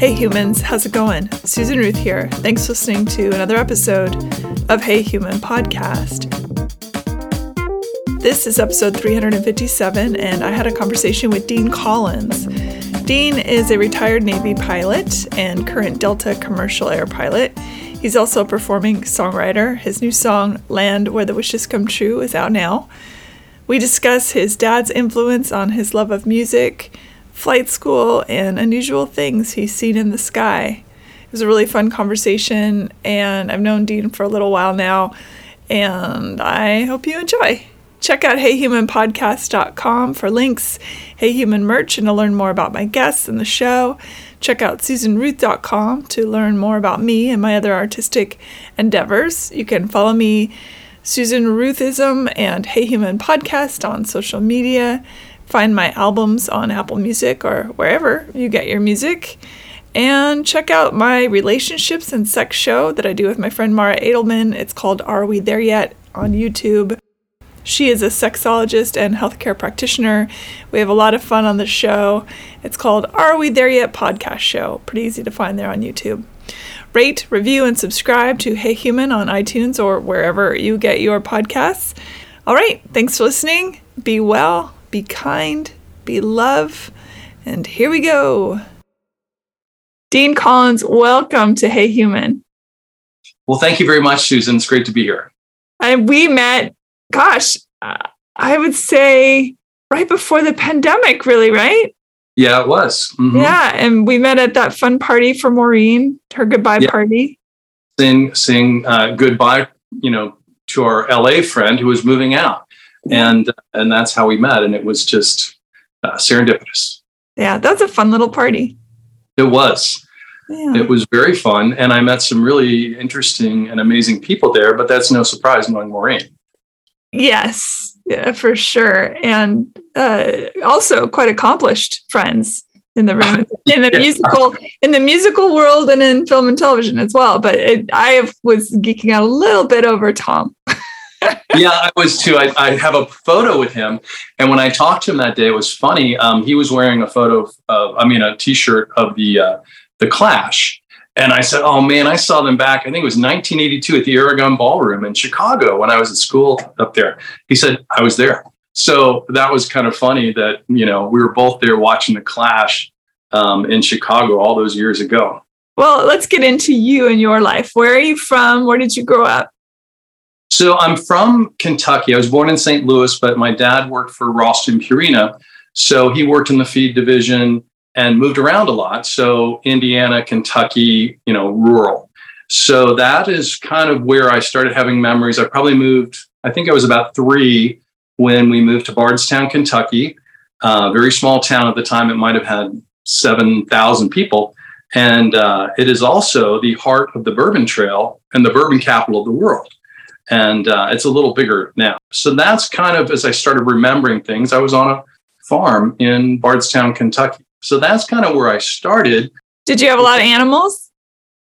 Hey humans, how's it going? Susan Ruth here. Thanks for listening to another episode of Hey Human Podcast. This is episode 357, and I had a conversation with Dean Collins. Dean is a retired Navy pilot and current Delta commercial air pilot. He's also a performing songwriter. His new song, Land Where the Wishes Come True, is out now. We discuss his dad's influence on his love of music, flight school, and unusual things he's seen in the sky. It was a really fun conversation, and I've known Dean for a little while now, and I hope you enjoy. Check out heyhumanpodcast.com for links, Hey Human merch, and to learn more about my guests and the show. Check out susanruth.com to learn more about me and my other artistic endeavors. You can follow me, Susan Ruthism, and Hey Human Podcast on social media. Find my albums on Apple Music or wherever you get your music. And check out my relationships and sex show that I do with my friend Mara Edelman. It's called Are We There Yet on YouTube. She is a sexologist and healthcare practitioner. We have a lot of fun on the show. It's called Are We There Yet podcast show. Pretty easy to find there on YouTube. Rate, review, and subscribe to Hey Human on iTunes or wherever you get your podcasts. All right, thanks for listening. Be well, be kind, be love, and here we go. Dean Collins, welcome to Hey Human. Well, thank you very much, Susan. It's great to be here. And we met gosh, uh, I would say right before the pandemic, really, right? Yeah, it was. Mm-hmm. Yeah, and we met at that fun party for Maureen, her goodbye yeah. party. Sing, sing uh, goodbye, you know, to our LA friend who was moving out, and and that's how we met, and it was just uh, serendipitous. Yeah, that's a fun little party. It was. Yeah. It was very fun, and I met some really interesting and amazing people there. But that's no surprise knowing Maureen. Yes, yeah, for sure. And uh, also quite accomplished friends in the room in the musical in the musical world and in film and television as well. But it, I was geeking out a little bit over Tom. Yeah, I was too. I, I, have a photo with him, and when I talked to him that day, it was funny. Um, he was wearing a photo of, I mean, a T-shirt of the uh, the Clash, and I said, "Oh man, I saw them back. I think it was 1982 at the Aragon Ballroom in Chicago when I was at school up there." He said, "I was there." So that was kind of funny that you know we were both there watching the Clash um, in Chicago all those years ago. Well, let's get into you and your life. Where are you from? Where did you grow up? So I'm from Kentucky. I was born in St. Louis, but my dad worked for Ralston Purina. So he worked in the feed division and moved around a lot. So Indiana, Kentucky, you know, rural. So that is kind of where I started having memories. I probably moved, I think I was about three when we moved to Bardstown, Kentucky, a very small town at the time. It might have had 7,000 people. And uh, it is also the heart of the Bourbon Trail and the bourbon capital of the world. And uh, it's a little bigger now. So that's kind of as I started remembering things. I was on a farm in Bardstown, Kentucky. So that's kind of where I started. Did you have a lot of animals?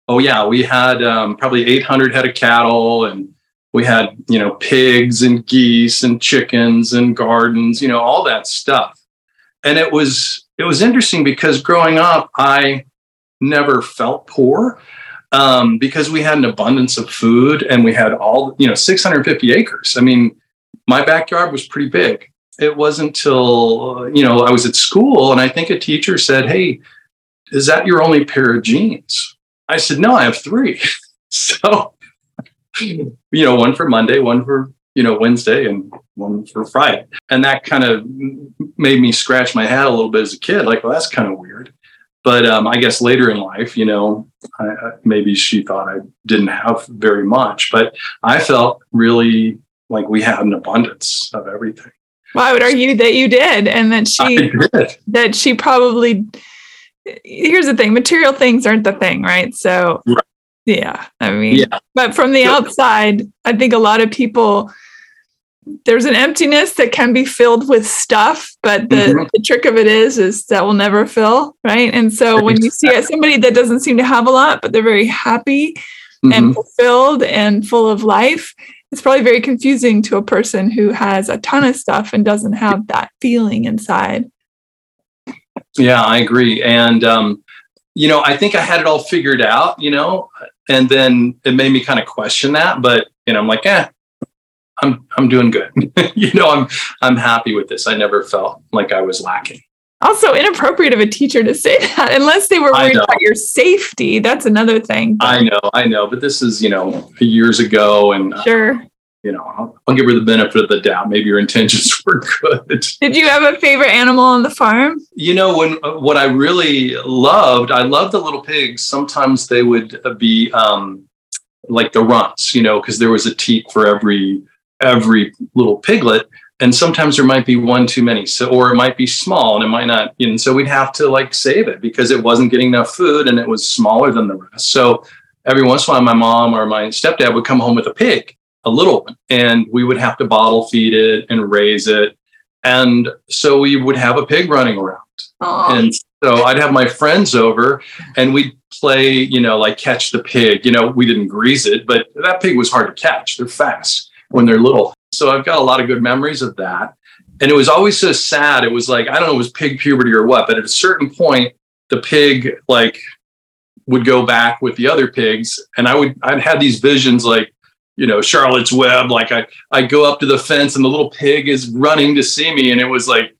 Oh yeah, we had um, probably 800 head of cattle, and we had you know pigs and geese and chickens and gardens, you know all that stuff. And it was it was interesting because growing up, I never felt poor um, because we had an abundance of food and we had all you know 650 acres. I mean, my backyard was pretty big it wasn't until you know I was at school and I think a teacher said, "Hey, is that your only pair of jeans?" I said, "No, I have three. so, you know, one for Monday, one for you know Wednesday, and one for Friday. And that kind of made me scratch my head a little bit as a kid, like, well, that's kind of weird. But um, I guess later in life, you know, I, maybe she thought I didn't have very much, but I felt really like we had an abundance of everything. Well, I would argue that you did, and that she that she probably. Here's the thing: material things aren't the thing, right? So, right. yeah, I mean, yeah. but from the outside, I think a lot of people there's an emptiness that can be filled with stuff, but the, mm-hmm. the trick of it is is that will never fill, right? And so when you see somebody that doesn't seem to have a lot, but they're very happy mm-hmm. and fulfilled and full of life, it's probably very confusing to a person who has a ton of stuff and doesn't have that feeling inside. Yeah, I agree. And, um, you know, I think I had it all figured out, you know, and then it made me kind of question that. But you know, I'm like, eh, I'm I'm doing good. you know, I'm I'm happy with this. I never felt like I was lacking. Also inappropriate of a teacher to say that unless they were worried about your safety. That's another thing. I know, I know, but this is you know years ago, and uh, sure you know, I'll, I'll, give her the benefit of the doubt. Maybe your intentions were good. Did you have a favorite animal on the farm? You know, when uh, what I really loved, I loved the little pigs. Sometimes they would uh, be um, like the runts, you know, because there was a teat for every every little piglet, and sometimes there might be one too many. So, or it might be small, and it might not. You know, so we'd have to like save it because it wasn't getting enough food, and it was smaller than the rest. So every once in a while, my mom or my stepdad would come home with a pig a little one, and we would have to bottle feed it and raise it. And so we would have a pig running around. Aww. And so I'd have my friends over and we'd play, you know, like catch the pig. You know, we didn't grease it, but that pig was hard to catch. They're fast when they're little. So I've got a lot of good memories of that. And it was always so sad. It was like, I don't know, it was pig puberty or what, but at a certain point, the pig like would go back with the other pigs. And I would, I'd had these visions like, you know Charlotte's Web. Like I I go up to the fence and the little pig is running to see me, and it was like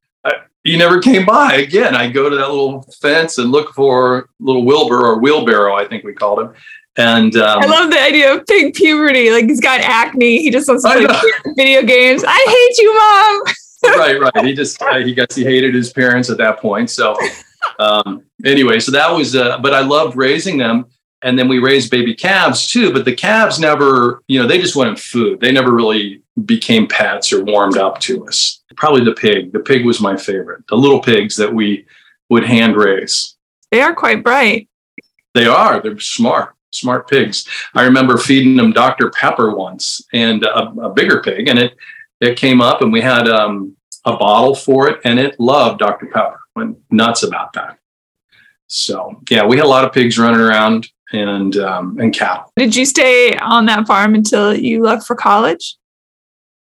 he never came by again. I go to that little fence and look for little Wilbur or wheelbarrow, I think we called him. And um, I love the idea of pig puberty. Like he's got acne. He just wants to play video games. I hate you, mom. right, right. He just uh, he guess he hated his parents at that point. So um, anyway, so that was. Uh, but I loved raising them and then we raised baby calves too but the calves never you know they just wanted food they never really became pets or warmed up to us probably the pig the pig was my favorite the little pigs that we would hand raise they are quite bright they are they're smart smart pigs i remember feeding them dr pepper once and a, a bigger pig and it it came up and we had um, a bottle for it and it loved dr pepper went nuts about that so yeah we had a lot of pigs running around and um, and cattle. Did you stay on that farm until you left for college?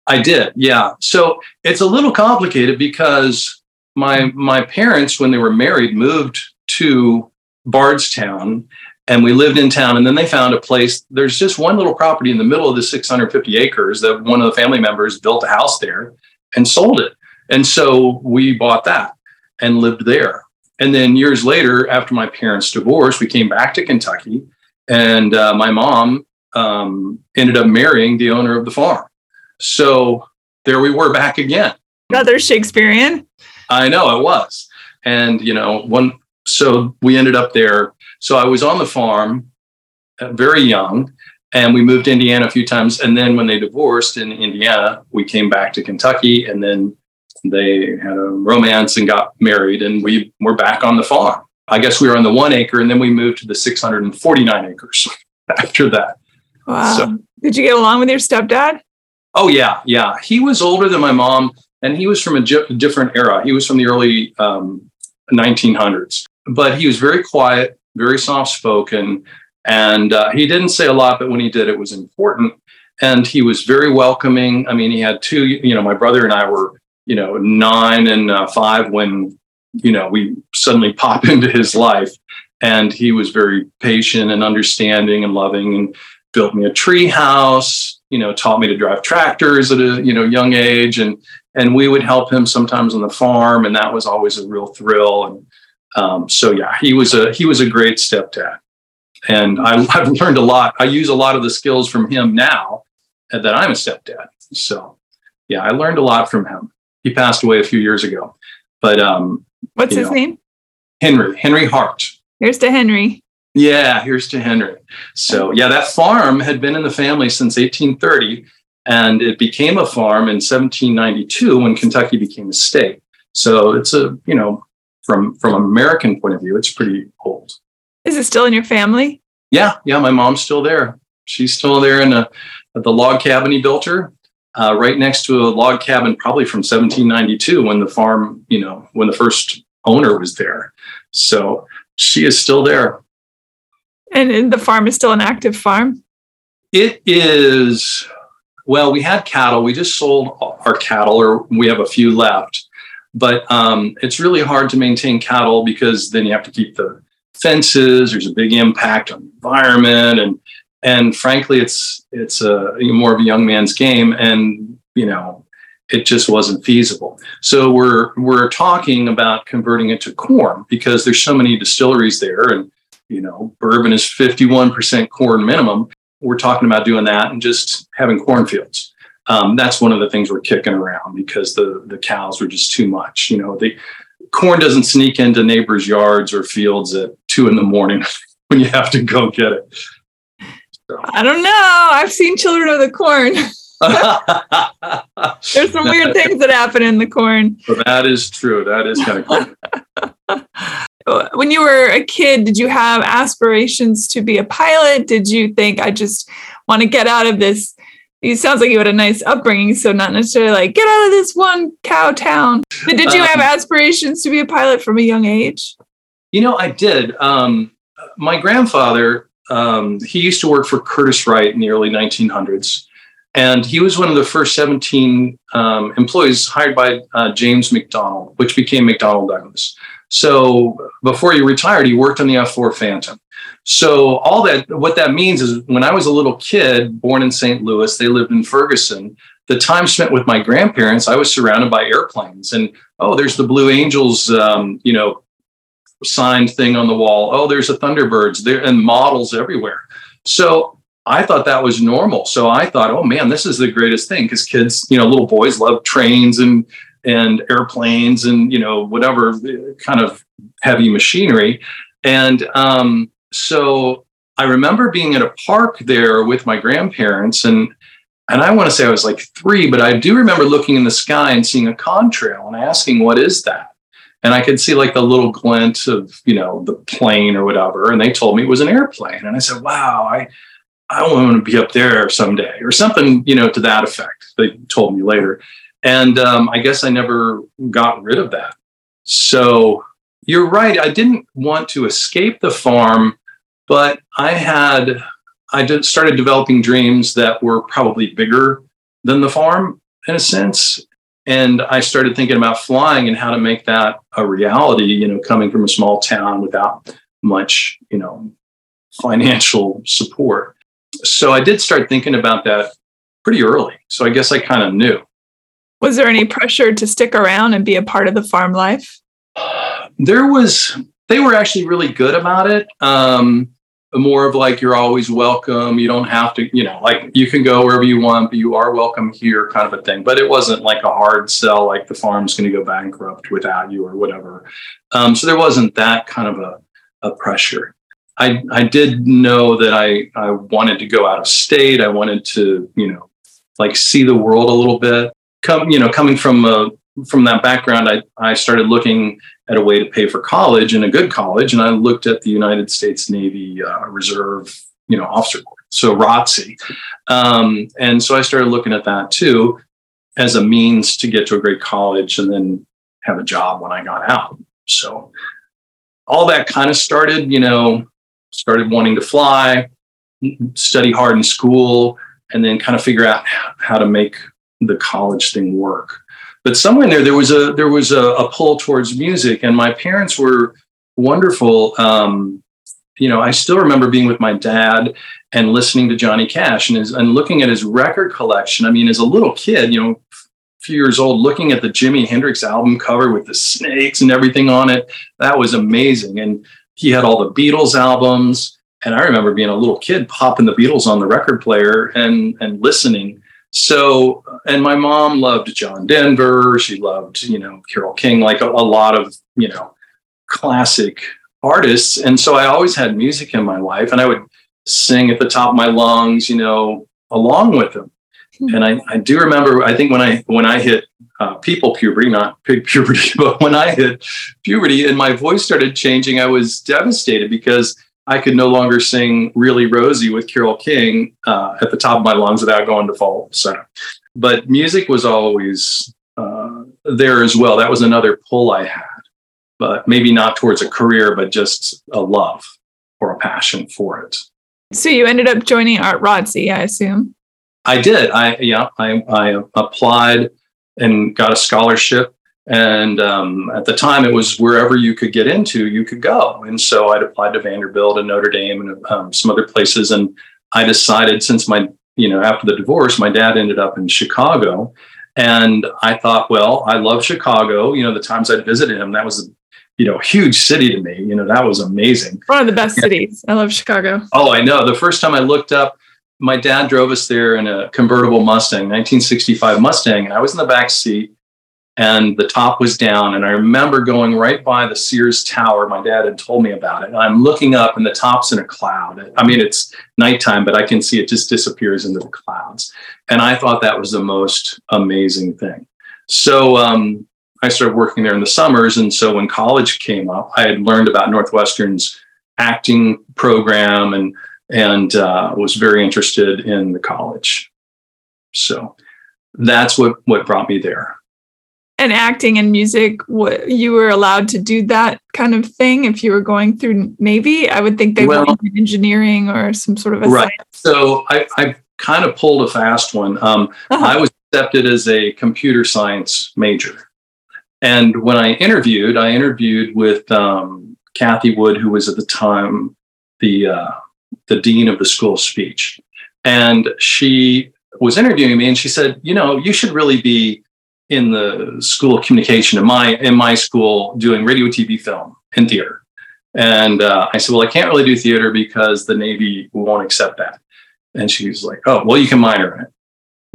I did, yeah. So it's a little complicated because my my parents, when they were married, moved to Bardstown, and we lived in town. And then they found a place. There's just one little property in the middle of the 650 acres that one of the family members built a house there and sold it. And so we bought that and lived there. And then years later, after my parents' divorce, we came back to Kentucky, and uh, my mom um, ended up marrying the owner of the farm. So there we were back again. Another Shakespearean. I know it was, and you know one. So we ended up there. So I was on the farm, uh, very young, and we moved to Indiana a few times. And then when they divorced in Indiana, we came back to Kentucky, and then they had a romance and got married, and we were back on the farm. I guess we were on the one acre, and then we moved to the 649 acres after that. Wow. So, Did you get along with your stepdad? Oh, yeah. Yeah. He was older than my mom, and he was from a different era. He was from the early um, 1900s, but he was very quiet, very soft spoken. And uh, he didn't say a lot, but when he did, it was important. And he was very welcoming. I mean, he had two, you know, my brother and I were you know, nine and uh, five when, you know, we suddenly pop into his life. And he was very patient and understanding and loving and built me a tree house, you know, taught me to drive tractors at a, you know, young age. And, and we would help him sometimes on the farm. And that was always a real thrill. And um, so, yeah, he was a, he was a great stepdad. And I, I've learned a lot. I use a lot of the skills from him now that I'm a stepdad. So, yeah, I learned a lot from him he passed away a few years ago. But um, what's his know, name? Henry Henry Hart. Here's to Henry. Yeah, here's to Henry. So yeah, that farm had been in the family since 1830, and it became a farm in 1792 when Kentucky became a state. So it's a you know from from American point of view, it's pretty old. Is it still in your family? Yeah, yeah. My mom's still there. She's still there in a, the log cabin he built her uh, right next to a log cabin, probably from 1792 when the farm, you know, when the first owner was there. So she is still there. And the farm is still an active farm? It is. Well, we had cattle. We just sold our cattle, or we have a few left. But um, it's really hard to maintain cattle because then you have to keep the fences. There's a big impact on the environment, and and frankly, it's it's a more of a young man's game, and you know, it just wasn't feasible. So we're we're talking about converting it to corn because there's so many distilleries there, and you know, bourbon is 51% corn minimum. We're talking about doing that and just having cornfields. Um, that's one of the things we're kicking around because the the cows were just too much. You know, the corn doesn't sneak into neighbors' yards or fields at two in the morning when you have to go get it. So. I don't know. I've seen Children of the Corn. There's some weird things that happen in the corn. Well, that is true. That is kind of cool. when you were a kid, did you have aspirations to be a pilot? Did you think I just want to get out of this? It sounds like you had a nice upbringing, so not necessarily like get out of this one cow town. But did you have um, aspirations to be a pilot from a young age? You know, I did. Um, my grandfather, um, he used to work for Curtiss-Wright in the early 1900s and he was one of the first 17 um, employees hired by uh, James McDonnell, which became McDonnell Douglas. So before he retired, he worked on the F 4 Phantom. So all that, what that means is when I was a little kid, born in St. Louis, they lived in Ferguson. The time spent with my grandparents, I was surrounded by airplanes, and oh, there's the Blue Angels, um, you know, signed thing on the wall. Oh, there's the Thunderbirds there, and models everywhere. So I thought that was normal. So I thought, oh man, this is the greatest thing because kids, you know, little boys love trains and and airplanes and you know whatever kind of heavy machinery. And um, so I remember being at a park there with my grandparents and and I want to say I was like three, but I do remember looking in the sky and seeing a contrail and asking, what is that? And I could see like the little glint of, you know, the plane or whatever. And they told me it was an airplane. And I said, wow, I I want to be up there someday or something, you know, to that effect. They told me later. And um, I guess I never got rid of that. So you're right. I didn't want to escape the farm, but I had, I did, started developing dreams that were probably bigger than the farm in a sense. And I started thinking about flying and how to make that a reality, you know, coming from a small town without much, you know, financial support so I did start thinking about that pretty early. So I guess I kind of knew. Was there any pressure to stick around and be a part of the farm life? There was, they were actually really good about it. Um, more of like, you're always welcome. You don't have to, you know, like you can go wherever you want, but you are welcome here, kind of a thing. But it wasn't like a hard sell, like the farm's going to go bankrupt without you or whatever. Um, so there wasn't that kind of a, a pressure. I, I did know that I, I wanted to go out of state. I wanted to, you know, like see the world a little bit. Come, you know, coming from a, from that background, I, I started looking at a way to pay for college in a good college. And I looked at the United States Navy uh, Reserve, you know, officer corps, so ROTC. Um, and so I started looking at that too as a means to get to a great college and then have a job when I got out. So all that kind of started, you know, started wanting to fly, study hard in school, and then kind of figure out how to make the college thing work. But somewhere in there, there was a there was a, a pull towards music, and my parents were wonderful. Um, you know, I still remember being with my dad and listening to Johnny Cash and his, and looking at his record collection. I mean, as a little kid, you know, a few years old, looking at the Jimi Hendrix album cover with the snakes and everything on it, that was amazing. And he had all the Beatles albums. And I remember being a little kid popping the Beatles on the record player and and listening. So, and my mom loved John Denver. She loved, you know, Carole King, like a, a lot of, you know, classic artists. And so I always had music in my life and I would sing at the top of my lungs, you know, along with them. Hmm. And I, I do remember, I think when I when I hit uh, people puberty, not pig puberty, but when I hit puberty and my voice started changing, I was devastated because I could no longer sing "Really Rosie" with Carole King uh, at the top of my lungs without going to fall. falsetto. But music was always uh, there as well. That was another pull I had, but maybe not towards a career, but just a love or a passion for it. So you ended up joining Art ROTC, I assume. I did. I yeah. I, I applied and got a scholarship. And um, at the time, it was wherever you could get into, you could go. And so I'd applied to Vanderbilt and Notre Dame and um, some other places. And I decided since my, you know, after the divorce, my dad ended up in Chicago. And I thought, well, I love Chicago. You know, the times I'd visited him, that was, you know, a huge city to me. You know, that was amazing. One of the best cities. I love Chicago. Oh, I know. The first time I looked up, my dad drove us there in a convertible Mustang, 1965 Mustang, and I was in the back seat and the top was down. And I remember going right by the Sears Tower. My dad had told me about it. And I'm looking up, and the top's in a cloud. I mean, it's nighttime, but I can see it just disappears into the clouds. And I thought that was the most amazing thing. So um, I started working there in the summers. And so when college came up, I had learned about Northwestern's acting program and and uh, was very interested in the college. So that's what what brought me there and acting and music what you were allowed to do that kind of thing if you were going through navy i would think they well, wanted engineering or some sort of a right. science. so I, I kind of pulled a fast one. Um, uh-huh. i was accepted as a computer science major. And when i interviewed i interviewed with um, kathy wood who was at the time the uh, the dean of the school of speech. And she was interviewing me and she said you know you should really be in the school of communication in my in my school doing radio, TV, film, and theater. And uh, I said, well, I can't really do theater because the Navy won't accept that. And she's like, oh, well, you can minor in it.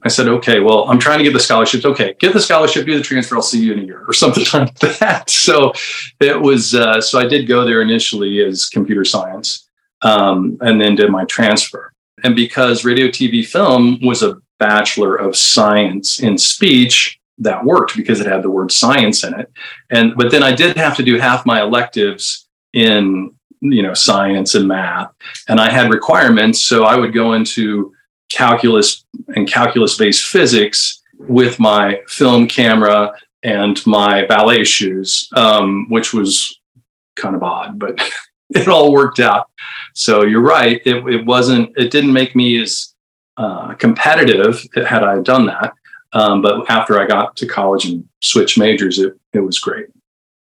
I said, okay, well, I'm trying to get the scholarships. Okay, get the scholarship, do the transfer. I'll see you in a year or something like that. So it was, uh, so I did go there initially as computer science um, and then did my transfer. And because radio, TV, film was a Bachelor of Science in Speech, that worked because it had the word science in it. And but then I did have to do half my electives in you know science and math, and I had requirements. So I would go into calculus and calculus based physics with my film camera and my ballet shoes, um, which was kind of odd, but it all worked out. So you're right. It, it wasn't. It didn't make me as uh, competitive had I done that. Um, but after I got to college and switched majors, it, it was great.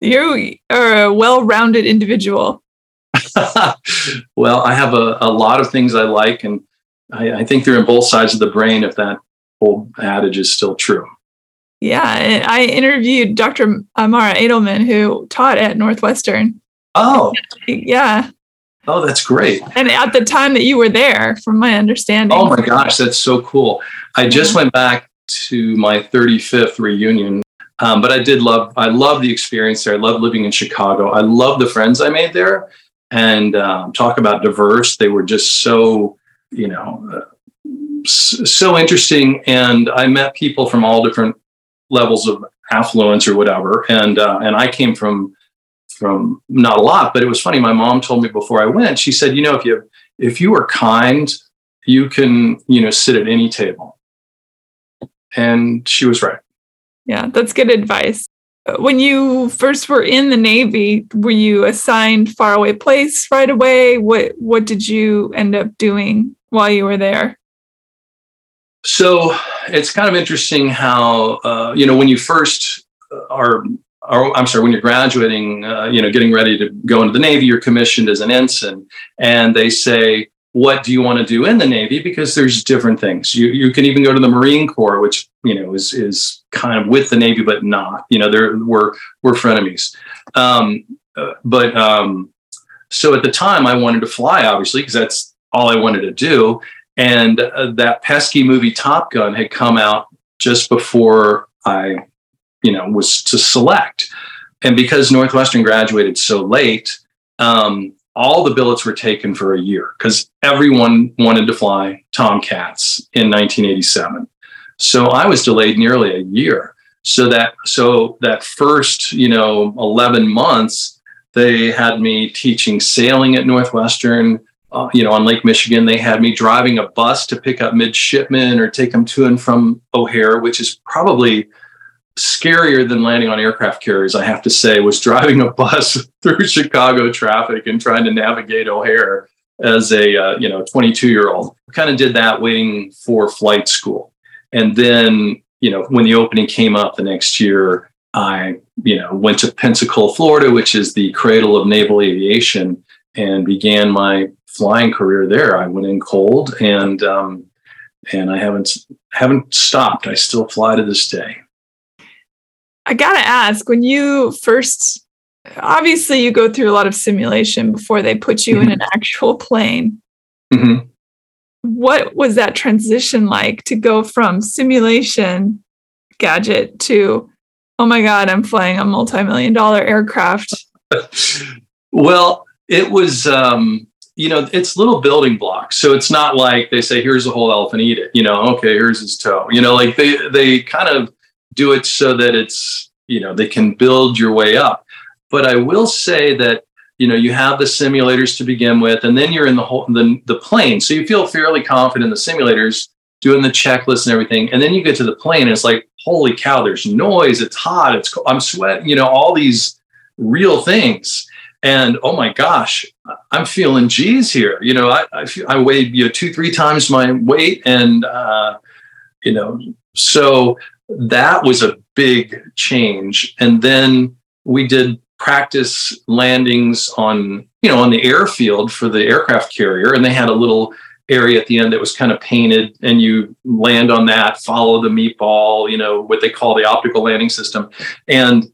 You are a well rounded individual. well, I have a, a lot of things I like, and I, I think they're in both sides of the brain if that old adage is still true. Yeah, I interviewed Dr. Amara Edelman, who taught at Northwestern. Oh, yeah. Oh, that's great. And at the time that you were there, from my understanding. Oh my gosh, that's so cool. I just yeah. went back to my 35th reunion. Um, but I did love, I love the experience there. I love living in Chicago. I love the friends I made there. And um, talk about diverse. They were just so, you know, uh, so interesting. And I met people from all different levels of affluence or whatever. And uh, and I came from from not a lot, but it was funny. My mom told me before I went. She said, you know, if you if you are kind, you can you know sit at any table and she was right. Yeah, that's good advice. When you first were in the Navy, were you assigned faraway place right away? What what did you end up doing while you were there? So it's kind of interesting how uh, you know when you first are, are I'm sorry, when you're graduating, uh, you know, getting ready to go into the Navy, you're commissioned as an ensign, and they say, what do you want to do in the Navy? Because there's different things. You you can even go to the Marine Corps, which you know is is kind of with the Navy, but not. You know, there we're we're frenemies. Um, uh, but um, so at the time, I wanted to fly, obviously, because that's all I wanted to do. And uh, that pesky movie Top Gun had come out just before I, you know, was to select. And because Northwestern graduated so late, um, all the billets were taken for a year because everyone wanted to fly Tomcats in 1987. So I was delayed nearly a year. So that so that first, you know, 11 months, they had me teaching sailing at Northwestern. Uh, you know, on Lake Michigan, they had me driving a bus to pick up midshipmen or take them to and from O'Hare, which is probably scarier than landing on aircraft carriers, I have to say, was driving a bus through Chicago traffic and trying to navigate O'Hare as a uh, you know 22 year old. Kind of did that waiting for flight school, and then you know when the opening came up the next year, I, you know, went to Pensacola, Florida, which is the cradle of naval aviation, and began my flying career there. I went in cold, and um, and I haven't haven't stopped. I still fly to this day. I gotta ask, when you first, obviously, you go through a lot of simulation before they put you mm-hmm. in an actual plane. Mm-hmm. What was that transition like to go from simulation gadget to, oh my God, I'm flying a multi million dollar aircraft? well, it was, um, you know, it's little building blocks. So it's not like they say, here's a whole elephant, eat it. You know, okay, here's his toe. You know, like they, they kind of, do it so that it's you know they can build your way up. But i will say that you know you have the simulators to begin with and then you're in the whole the, the plane. So you feel fairly confident in the simulators doing the checklist and everything and then you get to the plane and it's like holy cow there's noise it's hot it's cold, i'm sweating you know all these real things. And oh my gosh i'm feeling g's here. You know i i, feel, I weigh you know two three times my weight and uh you know so that was a big change. And then we did practice landings on, you know, on the airfield for the aircraft carrier. And they had a little area at the end that was kind of painted and you land on that, follow the meatball, you know, what they call the optical landing system. And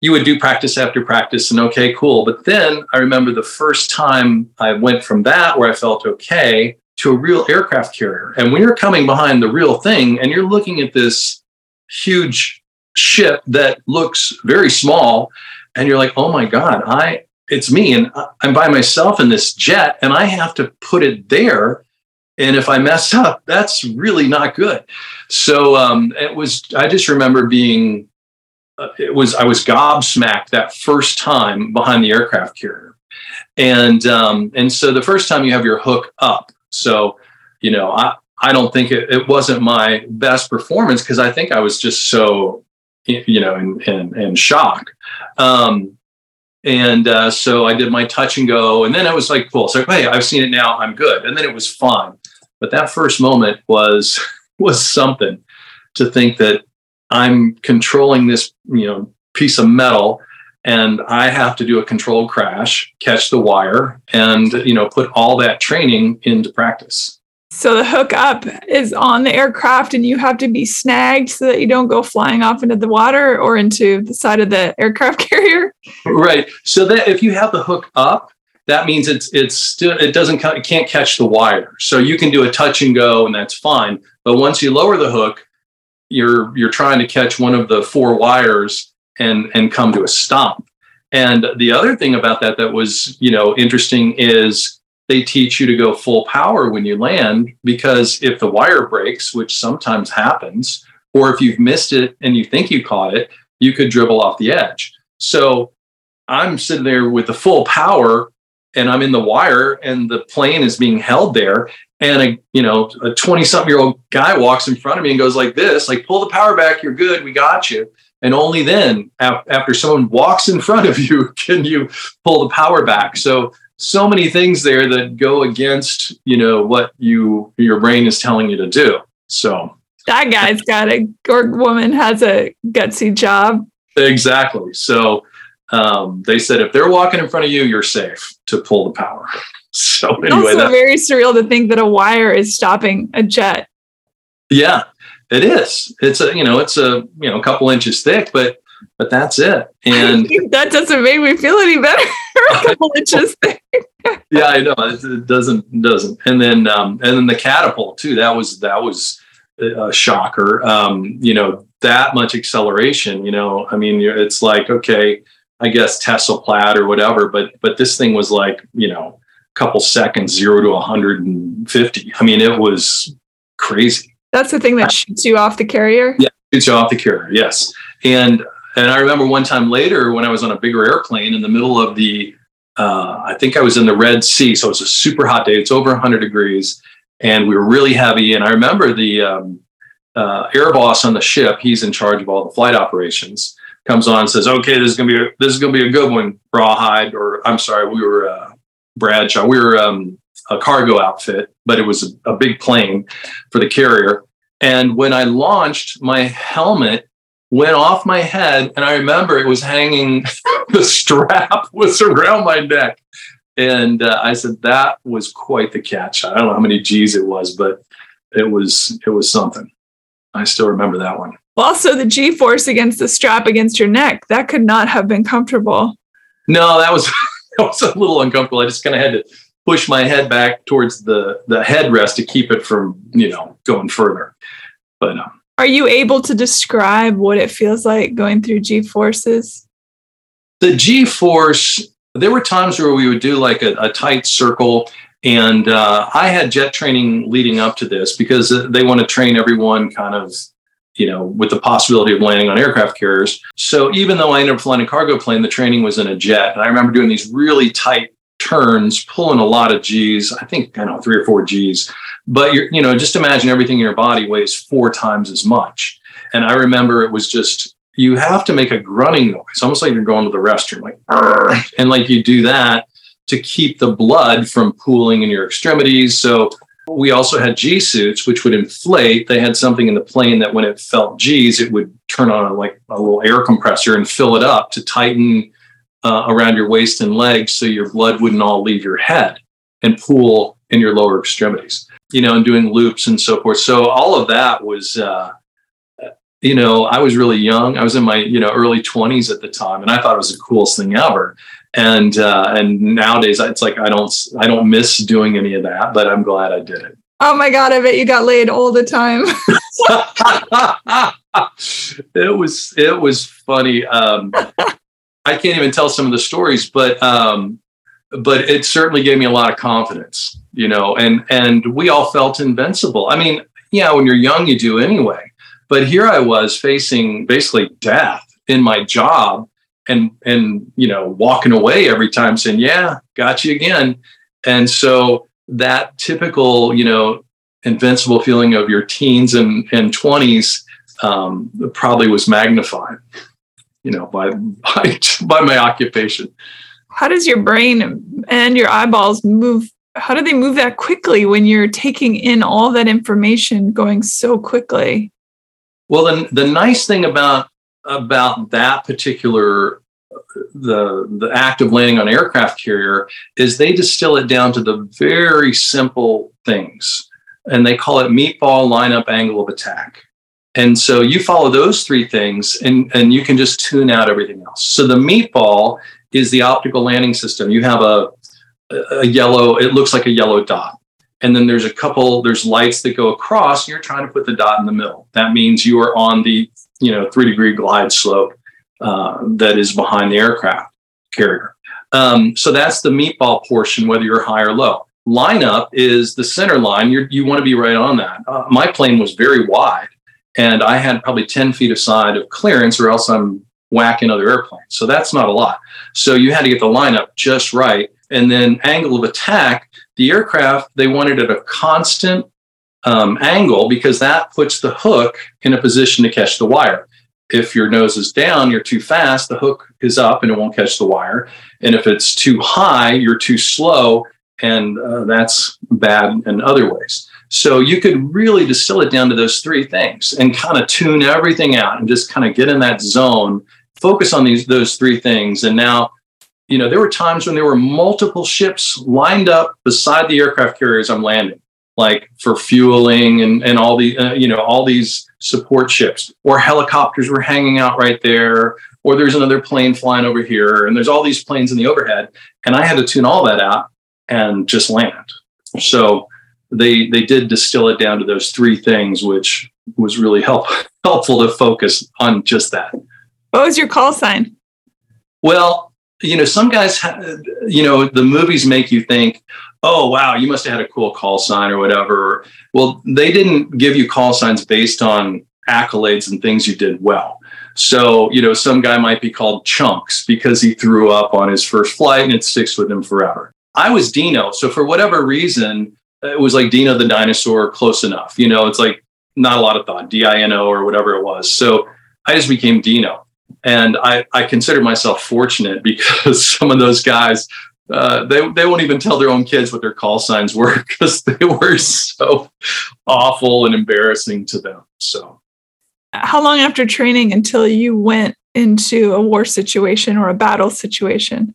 you would do practice after practice and okay, cool. But then I remember the first time I went from that where I felt okay to a real aircraft carrier. And when you're coming behind the real thing and you're looking at this huge ship that looks very small and you're like oh my god i it's me and i'm by myself in this jet and i have to put it there and if i mess up that's really not good. So um, it was i just remember being uh, it was i was gobsmacked that first time behind the aircraft carrier. And um, and so the first time you have your hook up. So you know i I don't think it, it wasn't my best performance because I think I was just so, you know, in, in, in shock. Um, and uh, so I did my touch and go, and then I was like, cool. So hey, I've seen it now. I'm good. And then it was fun. But that first moment was was something to think that I'm controlling this, you know, piece of metal and I have to do a controlled crash, catch the wire, and you know, put all that training into practice. So the hook up is on the aircraft and you have to be snagged so that you don't go flying off into the water or into the side of the aircraft carrier. Right. So that if you have the hook up, that means it's it's still it doesn't it can't catch the wire. So you can do a touch and go and that's fine. But once you lower the hook, you're you're trying to catch one of the four wires and and come to a stop. And the other thing about that that was, you know, interesting is they teach you to go full power when you land because if the wire breaks, which sometimes happens, or if you've missed it and you think you caught it, you could dribble off the edge. So I'm sitting there with the full power and I'm in the wire and the plane is being held there. And a you know a 20 something year old guy walks in front of me and goes like this, like pull the power back, you're good, we got you. And only then, after someone walks in front of you, can you pull the power back. So so many things there that go against you know what you your brain is telling you to do. So that guy's got a or woman has a gutsy job. Exactly. So um, they said if they're walking in front of you you're safe to pull the power. So anyway also very surreal to think that a wire is stopping a jet. Yeah it is. It's a you know it's a you know a couple inches thick but but that's it. And that doesn't make me feel any better. a couple inches yeah, I know it, doesn't doesn't. And then um, and then the catapult too. That was that was a shocker. Um, you know that much acceleration. You know, I mean, it's like okay, I guess Tesla Plaid or whatever, but but this thing was like you know a couple seconds, zero to 150. I mean, it was crazy. That's the thing that shoots you off the carrier. Yeah, shoots you off the carrier. Yes, and and I remember one time later when I was on a bigger airplane in the middle of the, uh, I think I was in the Red Sea. So it's a super hot day. It's over 100 degrees. And we were really heavy. And I remember the um, uh, air boss on the ship, he's in charge of all the flight operations, comes on and says, okay, this is going to be, a, this is going to be a good one, Rawhide, or I'm sorry, we were uh, Bradshaw. We were um, a cargo outfit, but it was a, a big plane for the carrier. And when I launched, my helmet went off my head. And I remember it was hanging, the strap was around my neck. And uh, I said, that was quite the catch. I don't know how many G's it was, but it was, it was something. I still remember that one. Also, the G force against the strap against your neck, that could not have been comfortable. No, that was, that was a little uncomfortable. I just kind of had to push my head back towards the, the headrest to keep it from, you know, going further. But um, are you able to describe what it feels like going through G forces? The G force, there were times where we would do like a, a tight circle. And uh, I had jet training leading up to this because they want to train everyone kind of, you know, with the possibility of landing on aircraft carriers. So even though I ended up flying a cargo plane, the training was in a jet. And I remember doing these really tight turns, pulling a lot of G's, I think, I know, three or four G's but you're, you know, just imagine everything in your body weighs four times as much. And I remember it was just, you have to make a grunting noise, almost like you're going to the restroom, like, and like you do that to keep the blood from pooling in your extremities. So we also had G suits, which would inflate. They had something in the plane that when it felt G's, it would turn on like a little air compressor and fill it up to tighten uh, around your waist and legs so your blood wouldn't all leave your head and pool in your lower extremities you know, and doing loops and so forth. So all of that was, uh, you know, I was really young. I was in my, you know, early 20s at the time, and I thought it was the coolest thing ever. And uh, and nowadays, it's like I don't I don't miss doing any of that, but I'm glad I did it. Oh my god, I bet you got laid all the time. it was it was funny. Um, I can't even tell some of the stories, but um, but it certainly gave me a lot of confidence, you know, and and we all felt invincible. I mean, yeah, when you're young, you do anyway. But here I was facing basically death in my job and and you know walking away every time saying yeah got you again and so that typical you know invincible feeling of your teens and and 20s um, probably was magnified you know by by, by my occupation. How does your brain and your eyeballs move how do they move that quickly when you're taking in all that information going so quickly? Well the, the nice thing about about that particular the the act of landing on aircraft carrier is they distill it down to the very simple things and they call it meatball lineup angle of attack and so you follow those three things and and you can just tune out everything else so the meatball is the optical landing system. You have a, a yellow, it looks like a yellow dot. And then there's a couple, there's lights that go across, and you're trying to put the dot in the middle. That means you are on the, you know, three degree glide slope uh, that is behind the aircraft carrier. Um, so that's the meatball portion, whether you're high or low. Lineup is the center line. You're, you want to be right on that. Uh, my plane was very wide, and I had probably 10 feet aside of clearance, or else I'm whacking other airplanes. So that's not a lot. So you had to get the lineup just right. And then angle of attack, the aircraft, they wanted at a constant um, angle because that puts the hook in a position to catch the wire. If your nose is down, you're too fast, the hook is up and it won't catch the wire. And if it's too high, you're too slow, and uh, that's bad in other ways. So you could really distill it down to those three things and kind of tune everything out and just kind of get in that zone focus on these those three things. And now you know there were times when there were multiple ships lined up beside the aircraft carriers i'm landing like for fueling and, and all the uh, you know all these support ships or helicopters were hanging out right there or there's another plane flying over here and there's all these planes in the overhead and i had to tune all that out and just land. So they they did distill it down to those three things which was really help, helpful to focus on just that what was your call sign? Well, you know, some guys, ha- you know, the movies make you think, oh, wow, you must have had a cool call sign or whatever. Well, they didn't give you call signs based on accolades and things you did well. So, you know, some guy might be called Chunks because he threw up on his first flight and it sticks with him forever. I was Dino. So, for whatever reason, it was like Dino the dinosaur, close enough. You know, it's like not a lot of thought, D I N O or whatever it was. So, I just became Dino and I, I consider myself fortunate because some of those guys uh, they they won't even tell their own kids what their call signs were because they were so awful and embarrassing to them. So how long after training until you went into a war situation or a battle situation?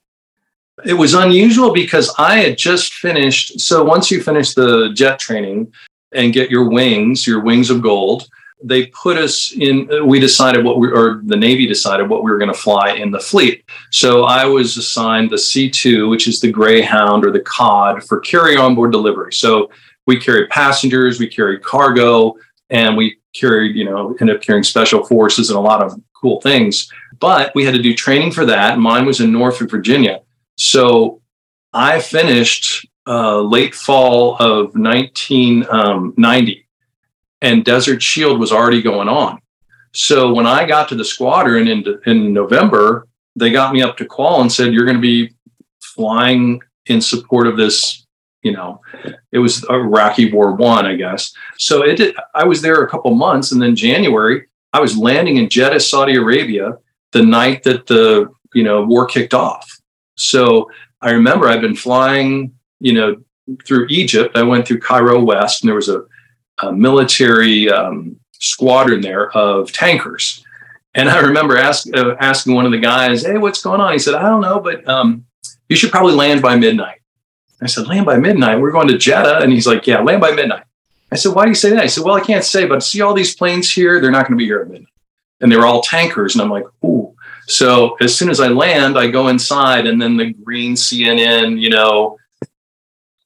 It was unusual because I had just finished. So once you finish the jet training and get your wings, your wings of gold, they put us in we decided what we or the navy decided what we were going to fly in the fleet. So i was assigned the c2 which is the greyhound or the cod for carry on board delivery. So we carried passengers we carried cargo and we carried you know ended up carrying special forces and a lot of cool things. But we had to do training for that. Mine was in norfolk virginia so i finished uh, late fall of 1990 um, and Desert Shield was already going on. So when I got to the squadron in, in November, they got me up to qual and said, You're going to be flying in support of this. You know, it was Iraqi War One, I guess. So it did, I was there a couple months, and then January, I was landing in Jeddah, Saudi Arabia, the night that the you know war kicked off. So I remember I've been flying, you know, through Egypt. I went through Cairo West, and there was a a military um, squadron there of tankers. And I remember ask, uh, asking one of the guys, "Hey, what's going on?" He said, "I don't know, but um, you should probably land by midnight." I said, "Land by midnight? We're going to Jeddah." And he's like, "Yeah, land by midnight." I said, "Why do you say that?" I said, "Well, I can't say, but see all these planes here? They're not going to be here at midnight." And they were all tankers, and I'm like, "Ooh." So as soon as I land, I go inside, and then the green CNN, you know,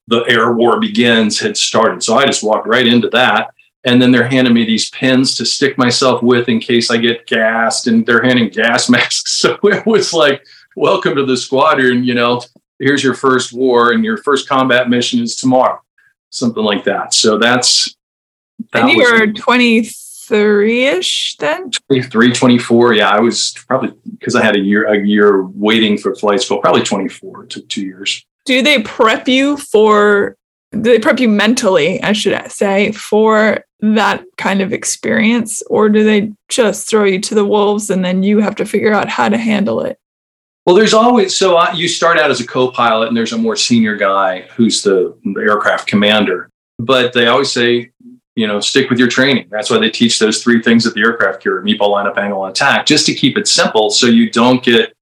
the air war begins had started. So I just walked right into that. And then they're handing me these pins to stick myself with in case I get gassed, and they're handing gas masks. So it was like, welcome to the squadron, you know, here's your first war, and your first combat mission is tomorrow, something like that. So that's. That and you were 23 ish then? 23, 24. Yeah, I was probably because I had a year, a year waiting for flight school, probably 24. It took two years do they prep you for do they prep you mentally i should say for that kind of experience or do they just throw you to the wolves and then you have to figure out how to handle it well there's always so I, you start out as a co-pilot and there's a more senior guy who's the, the aircraft commander but they always say you know stick with your training. That's why they teach those three things at the aircraft carrier meatball lineup angle and attack just to keep it simple so you don't get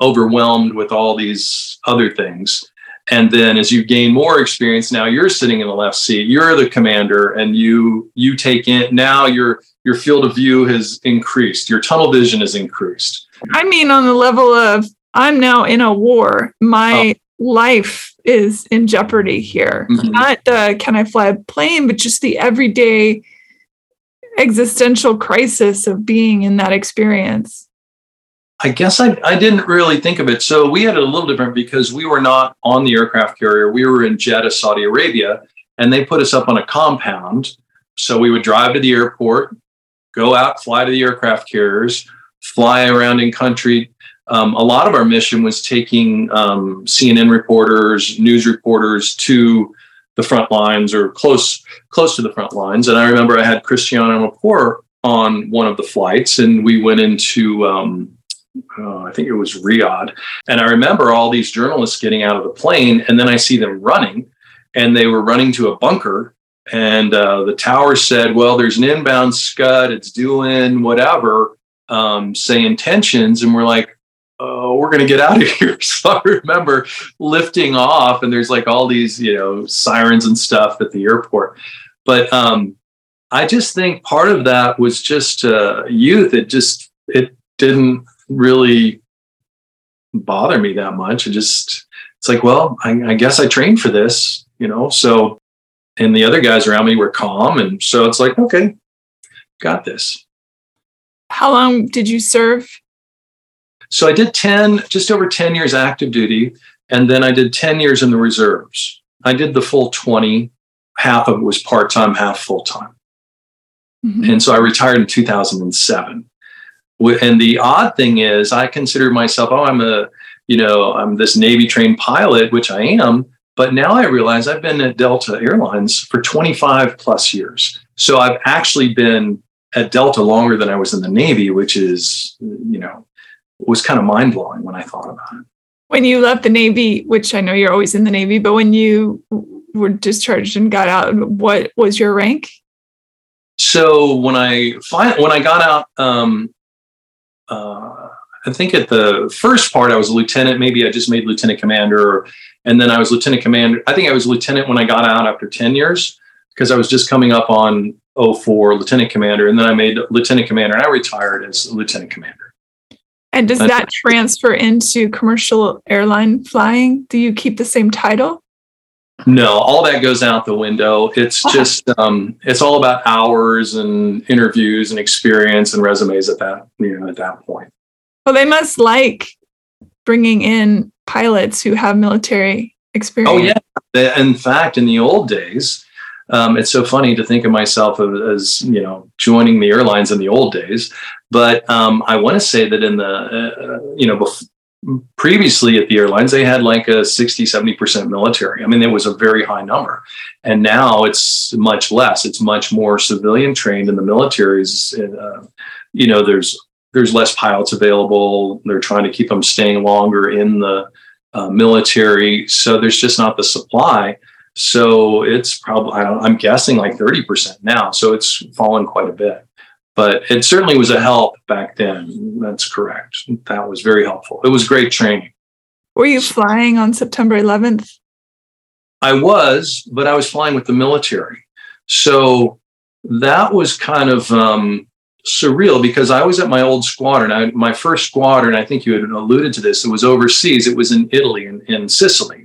overwhelmed with all these other things. And then as you gain more experience now you're sitting in the left seat you're the commander and you you take in now your your field of view has increased your tunnel vision has increased. I mean on the level of i'm now in a war. My oh. Life is in jeopardy here mm-hmm. not the can i fly a plane but just the everyday existential crisis of being in that experience I guess I, I didn't really think of it. So we had it a little different because we were not on the aircraft carrier. We were in Jeddah, Saudi Arabia, and they put us up on a compound. So we would drive to the airport, go out, fly to the aircraft carriers, fly around in country. Um, a lot of our mission was taking um, CNN reporters, news reporters to the front lines or close close to the front lines. And I remember I had Christiane Amanpour on one of the flights, and we went into um, uh, I think it was Riyadh. And I remember all these journalists getting out of the plane, and then I see them running, and they were running to a bunker. And uh, the tower said, Well, there's an inbound scud, it's doing whatever, um, say intentions. And we're like, Oh, we're going to get out of here. So I remember lifting off, and there's like all these, you know, sirens and stuff at the airport. But um, I just think part of that was just uh, youth. It just, it didn't really bother me that much. It just, it's like, well, I, I guess I trained for this, you know? So, and the other guys around me were calm. And so it's like, okay, got this. How long did you serve? So I did 10, just over 10 years active duty. And then I did 10 years in the reserves. I did the full 20. Half of it was part time, half full time. Mm-hmm. And so I retired in 2007 and the odd thing is i consider myself oh i'm a you know i'm this navy trained pilot which i am but now i realize i've been at delta airlines for 25 plus years so i've actually been at delta longer than i was in the navy which is you know was kind of mind-blowing when i thought about it when you left the navy which i know you're always in the navy but when you were discharged and got out what was your rank so when I when I got out, um, uh, I think at the first part I was a lieutenant. Maybe I just made lieutenant commander, and then I was lieutenant commander. I think I was lieutenant when I got out after ten years because I was just coming up on 04 lieutenant commander, and then I made lieutenant commander, and I retired as lieutenant commander. And does that transfer into commercial airline flying? Do you keep the same title? No, all that goes out the window. It's just um, it's all about hours and interviews and experience and resumes at that you know at that point. Well, they must like bringing in pilots who have military experience. Oh yeah, in fact, in the old days, um, it's so funny to think of myself as, you know joining the airlines in the old days. But um, I want to say that in the uh, you know bef- previously at the airlines they had like a 60 70% military. I mean it was a very high number. And now it's much less. It's much more civilian trained in the militaries uh, you know there's there's less pilots available. They're trying to keep them staying longer in the uh, military. So there's just not the supply so it's probably I am guessing like 30% now so it's fallen quite a bit but it certainly was a help back then. That's correct. That was very helpful. It was great training. Were you flying on September 11th? I was, but I was flying with the military. So that was kind of um, surreal because I was at my old squadron. I, my first squadron, I think you had alluded to this, it was overseas. It was in Italy, in, in Sicily.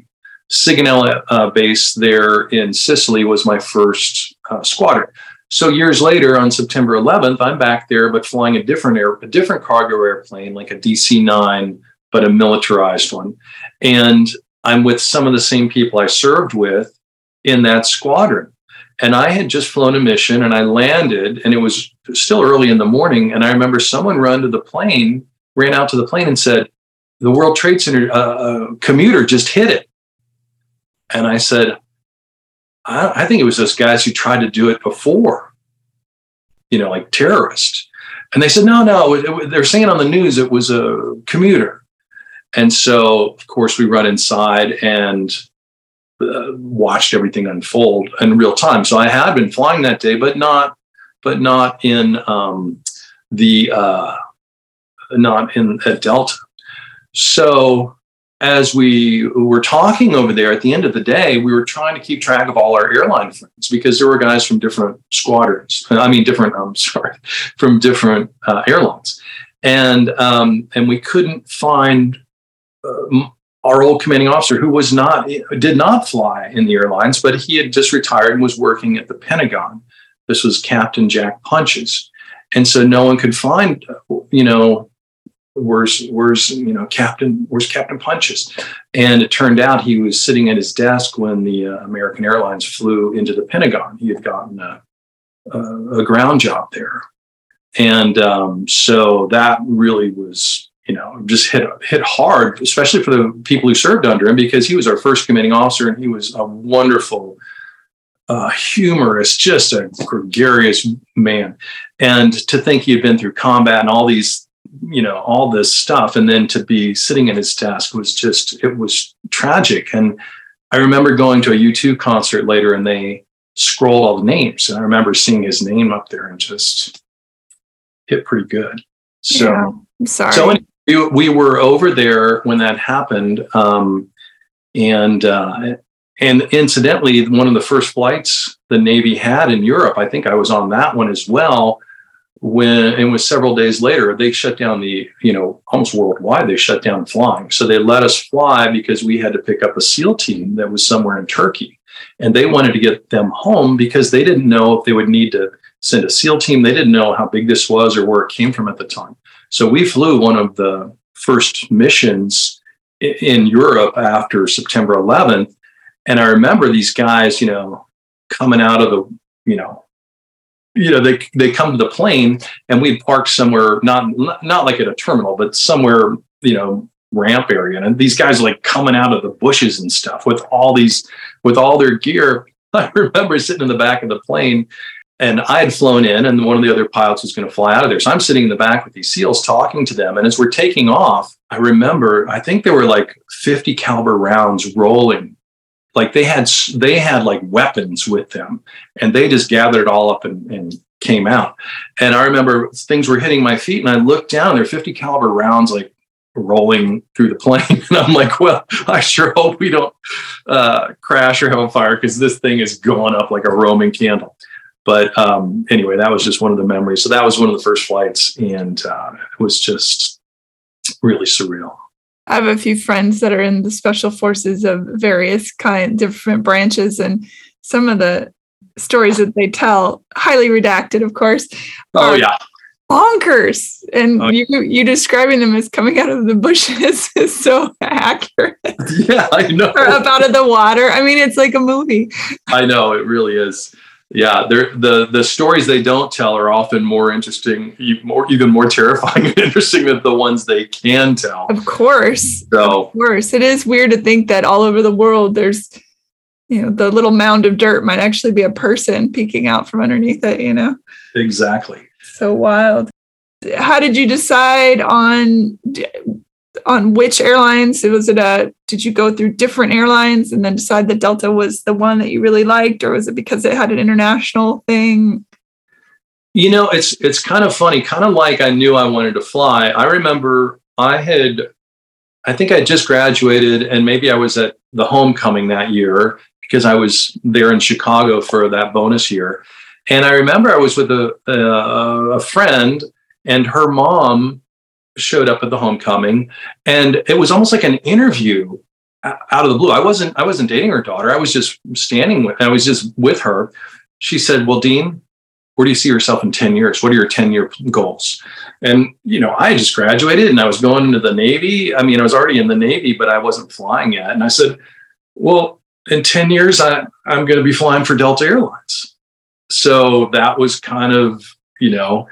Sigonella uh, base there in Sicily was my first uh, squadron. So years later, on September 11th, I'm back there, but flying a different air, a different cargo airplane, like a DC-9, but a militarized one. And I'm with some of the same people I served with in that squadron. And I had just flown a mission, and I landed, and it was still early in the morning. And I remember someone run to the plane, ran out to the plane, and said, "The World Trade Center uh, uh commuter just hit it." And I said, I, I think it was those guys who tried to do it before, you know, like terrorists. And they said, no, no, they're saying on the news it was a commuter. And so, of course, we run inside and uh, watched everything unfold in real time. So I had been flying that day, but not, but not in um, the, uh, not in at Delta. So as we were talking over there at the end of the day, we were trying to keep track of all our airline friends because there were guys from different squadrons. I mean, different. I'm sorry, from different uh, airlines, and um, and we couldn't find uh, our old commanding officer who was not did not fly in the airlines, but he had just retired and was working at the Pentagon. This was Captain Jack Punches, and so no one could find you know where's where's you know captain where's captain punches. And it turned out he was sitting at his desk when the uh, american airlines flew into the pentagon. He had gotten a, a, a ground job there. And um, so that really was you know just hit hit hard especially for the people who served under him because he was our first commanding officer and he was a wonderful uh, humorous, just a gregarious man. And to think he had been through combat and all these you know all this stuff. And then to be sitting at his desk was just it was tragic. And i remember going to a u2 concert later and they scrolled all the names. And i remember seeing his name up there and just hit pretty good. So yeah, i'm sorry. so we, we were over there when that happened. Um, and uh, and incidentally one of the first flights the navy had in europe i think i was on that one as well when it was several days later they shut down the you know almost worldwide they shut down flying. So they let us fly because we had to pick up a seal team that was somewhere in turkey. And they wanted to get them home because they didn't know if they would need to send a seal team. They didn't know how big this was or where it came from at the time. So we flew one of the first missions in europe after september 11th and i remember these guys you know coming out of the you know you know they they come to the plane and we'd park somewhere not not like at a terminal but somewhere you know ramp area. And these guys are like coming out of the bushes and stuff with all these with all their gear. I remember sitting in the back of the plane and i had flown in and one of the other pilots was going to fly out of there. So i'm sitting in the back with these seals talking to them. And as we're taking off i remember i think there were like 50 caliber rounds rolling like they had they had like weapons with them and they just gathered it all up and, and came out. And I remember things were hitting my feet, and I looked down. There are 50 caliber rounds like rolling through the plane, and I'm like, "Well, I sure hope we don't uh, crash or have a fire because this thing is going up like a Roman candle." But um, anyway, that was just one of the memories. So that was one of the first flights, and uh, it was just really surreal. I have a few friends that are in the special forces of various kind, different branches, and some of the stories that they tell, highly redacted, of course. Oh yeah, bonkers. And oh. you you describing them as coming out of the bushes is so accurate. Yeah, I know. or up out of the water. I mean, it's like a movie. I know it really is. Yeah, the the stories they don't tell are often more interesting, more even more terrifying and interesting than the ones they can tell. Of course, so of course, it is weird to think that all over the world there's you know the little mound of dirt might actually be a person peeking out from underneath it you know? Exactly. So wild. How did you decide on on which airlines? Was it a did you go through different airlines and then decide that delta was the one that you really liked or was it because it had an international thing? You know it's it's kind of funny kind of like i knew i wanted to fly. I remember i had i think i just graduated and maybe i was at the homecoming that year because I was there in Chicago for that bonus year. And I remember I was with a, a, a friend, and her mom showed up at the homecoming, and it was almost like an interview out of the blue. I wasn't I wasn't dating her daughter. I was just standing with. I was just with her. She said, "Well, Dean, where do you see yourself in 10 years? What are your 10 year goals? And, you know, I just graduated and I was going into the Navy. I mean, I was already in the Navy, but I wasn't flying yet. And I said, well, in 10 years, I, I'm going to be flying for Delta Airlines. So that was kind of, you know,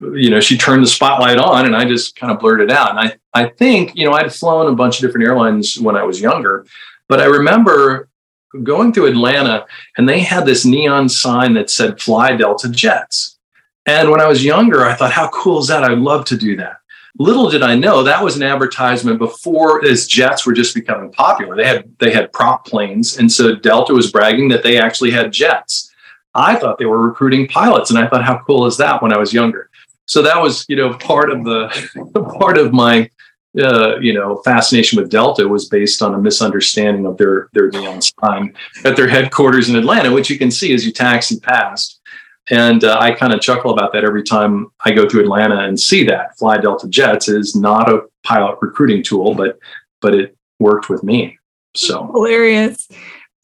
you know, she turned the spotlight on and I just kind of blurted out. And I, I think, you know, I'd flown a bunch of different airlines when I was younger, but I remember going through Atlanta and they had this neon sign that said fly Delta jets. And when I was younger, I thought, how cool is that? I'd love to do that. Little did I know that was an advertisement before as jets were just becoming popular. They had they had prop planes, and so Delta was bragging that they actually had jets. I thought they were recruiting pilots, and I thought, how cool is that? When I was younger, so that was you know part of the part of my uh, you know fascination with Delta was based on a misunderstanding of their their neon sign at their headquarters in Atlanta, which you can see as you taxi past. And uh, I kind of chuckle about that every time I go through Atlanta and see that Fly Delta Jets is not a pilot recruiting tool, but but it worked with me. So hilarious.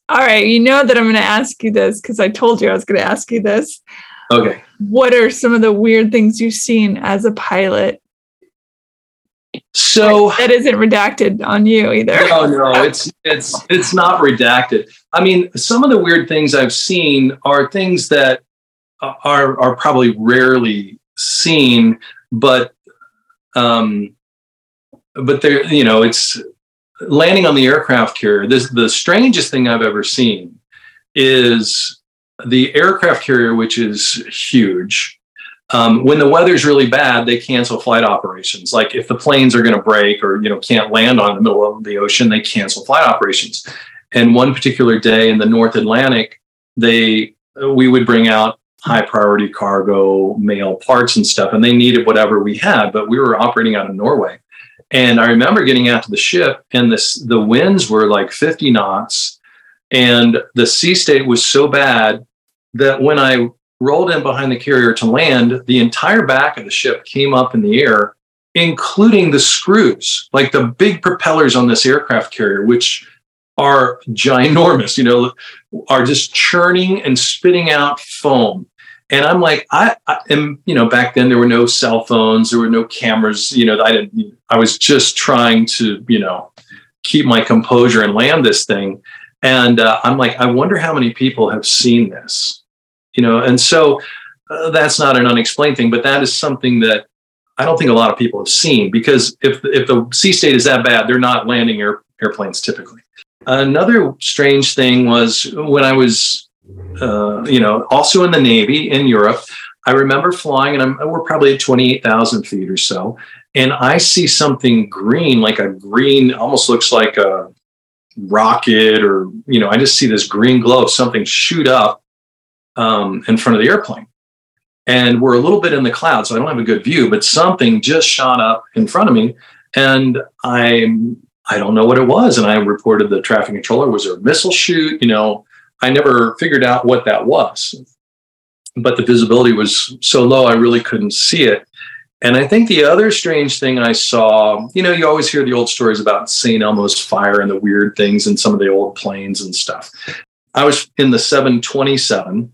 All right, you know that I'm going to ask you this because I told you I was going to ask you this. Okay. What are some of the weird things you've seen as a pilot? So that isn't redacted on you either. No, no, it's it's it's not redacted. I mean, some of the weird things I've seen are things that are are probably rarely seen, but um, but there, you know, it's landing on the aircraft carrier. This the strangest thing I've ever seen is the aircraft carrier, which is huge. Um, when the weather's really bad, they cancel flight operations. Like if the planes are going to break or you know can't land on the middle of the ocean, they cancel flight operations. And one particular day in the North Atlantic, they we would bring out high priority cargo, mail parts and stuff, and they needed whatever we had. But we were operating out of Norway, and I remember getting out to the ship, and this the winds were like 50 knots, and the sea state was so bad that when I rolled in behind the carrier to land, the entire back of the ship came up in the air, including the screws, like the big propellers on this aircraft carrier, which are ginormous, you know, are just churning and spitting out foam. And I'm like, I, I am, you know, back then there were no cell phones, there were no cameras, you know, I didn't, I was just trying to, you know, keep my composure and land this thing. And uh, I'm like, I wonder how many people have seen this, you know, and so uh, that's not an unexplained thing, but that is something that I don't think a lot of people have seen because if if the sea state is that bad, they're not landing air, airplanes typically. Another strange thing was when I was uh, you know, also in the Navy in Europe. I remember flying, and I'm, we're probably at 28,000 feet or so, and I see something green, like a green, almost looks like a rocket, or you know, I just see this green glow, of something shoot up um, in front of the airplane, and we're a little bit in the cloud, so I don't have a good view, but something just shot up in front of me, and I I don't know what it was, and I reported the traffic controller. Was there a missile shoot? You know, I never figured out what that was, but the visibility was so low, I really couldn't see it. And I think the other strange thing I saw, you know, you always hear the old stories about St. Elmo's fire and the weird things in some of the old planes and stuff. I was in the 727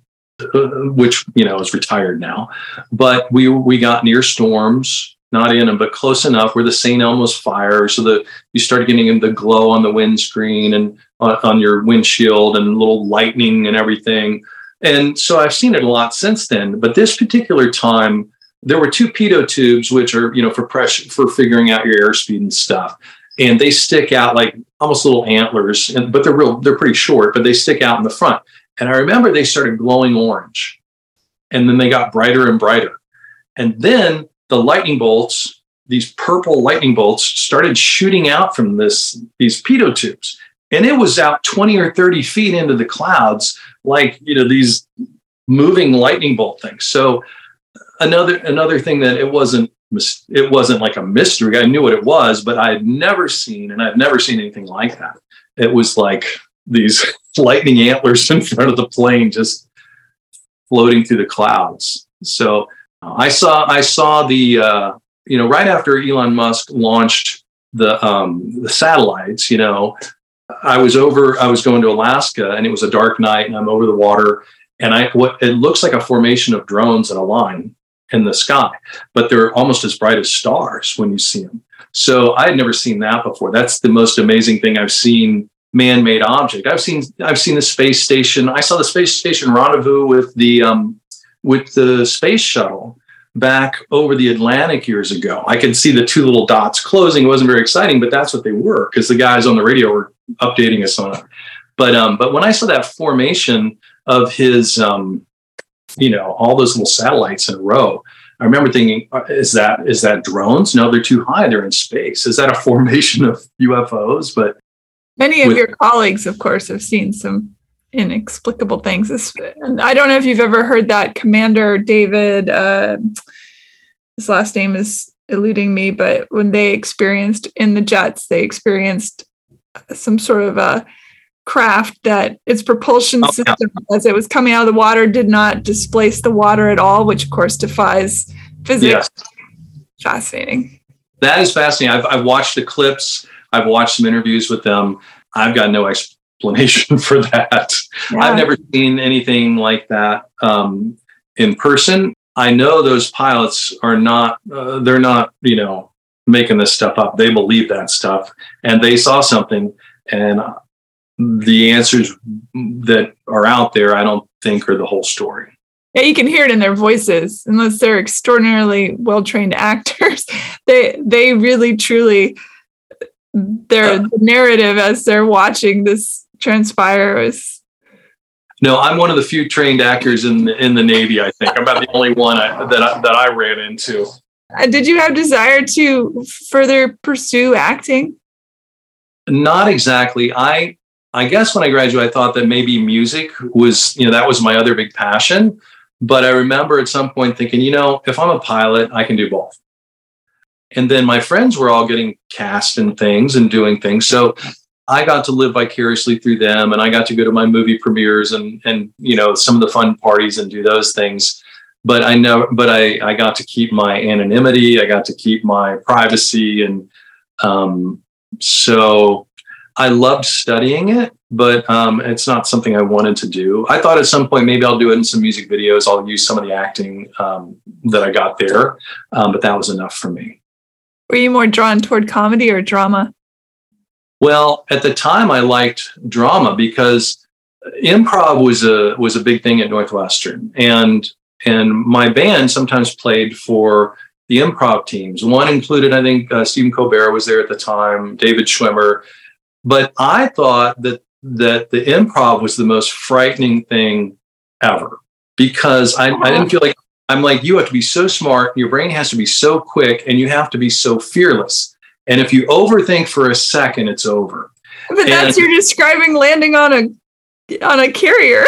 which you know is retired now. But we we got near storms, not in them, but close enough where the St. Elmo's fire, so that you started getting the glow on the windscreen and on, on your windshield and little lightning and everything. And so I've seen it a lot since then. But this particular time, there were two pitot tubes, which are you know for pressure for figuring out your airspeed and stuff. And they stick out like almost little antlers, and, but they're real. They're pretty short, but they stick out in the front. And I remember they started glowing orange and then they got brighter and brighter. And then the lightning bolts, these purple lightning bolts, started shooting out from this these pitot tubes. And it was out 20 or 30 feet into the clouds, like you know, these moving lightning bolt things. So uh, another another thing that it wasn't it wasn't like a mystery. I knew what it was, but I had never seen, and I've never seen anything like that. It was like these lightning antlers in front of the plane just floating through the clouds. So uh, I saw I saw the uh, you know right after Elon Musk launched the um, the satellites. You know, I was over. I was going to Alaska, and it was a dark night, and I'm over the water, and I what it looks like a formation of drones in a line in the sky, but they're almost as bright as stars when you see them. So I had never seen that before. That's the most amazing thing I've seen man-made object. I've seen I've seen the space station. I saw the space station rendezvous with the um, with the space shuttle back over the Atlantic years ago. I could see the two little dots closing. It wasn't very exciting, but that's what they were because the guys on the radio were updating us on it. But um, but when I saw that formation of his um, you know all those little satellites in a row. I remember thinking, uh, is that is that drones? No, they're too high. They're in space. Is that a formation of UFOs? But Many of with, your colleagues, of course, have seen some inexplicable things. And I don't know if you've ever heard that Commander David, uh, his last name is eluding me, but when they experienced in the jets, they experienced some sort of a craft that its propulsion oh, system, yeah. as it was coming out of the water, did not displace the water at all, which of course defies physics. Fascinating. That is fascinating. I've, I've watched the clips I've watched some interviews with them. I've got no explanation for that. Yeah. I've never seen anything like that um, in person. I know those pilots are not, uh, they're not, you know, making this stuff up. They believe that stuff and they saw something. And the answers that are out there, I don't think are the whole story. Yeah, you can hear it in their voices. Unless they're extraordinarily well trained actors, they they really truly their uh, the narrative as they're watching this transpire is no i'm one of the few trained actors in the, in the navy i think. I'm about the only one I, that, I, that i ran into. Uh, did you have desire to further pursue acting? Not exactly. I i guess when i graduated i thought that maybe music was you know that was my other big passion. But i remember at some point thinking you know if i'm a pilot i can do both and then my friends were all getting cast in things and doing things. So I got to live vicariously through them and I got to go to my movie premieres and and you know some of the fun parties and do those things. But I know but I I got to keep my anonymity, I got to keep my privacy and um so I loved studying it, but um, it's not something I wanted to do. I thought at some point maybe I'll do it in some music videos. I'll use some of the acting um, that I got there, um, but that was enough for me. Were you more drawn toward comedy or drama? Well, at the time, I liked drama because improv was a was a big thing at Northwestern, and and my band sometimes played for the improv teams. One included, I think, uh, Stephen Colbert was there at the time, David Schwimmer. But I thought that that the improv was the most frightening thing ever because I, I didn't feel like I'm like, you have to be so smart, your brain has to be so quick, and you have to be so fearless. And if you overthink for a second, it's over. But and, that's you're describing landing on a on a carrier.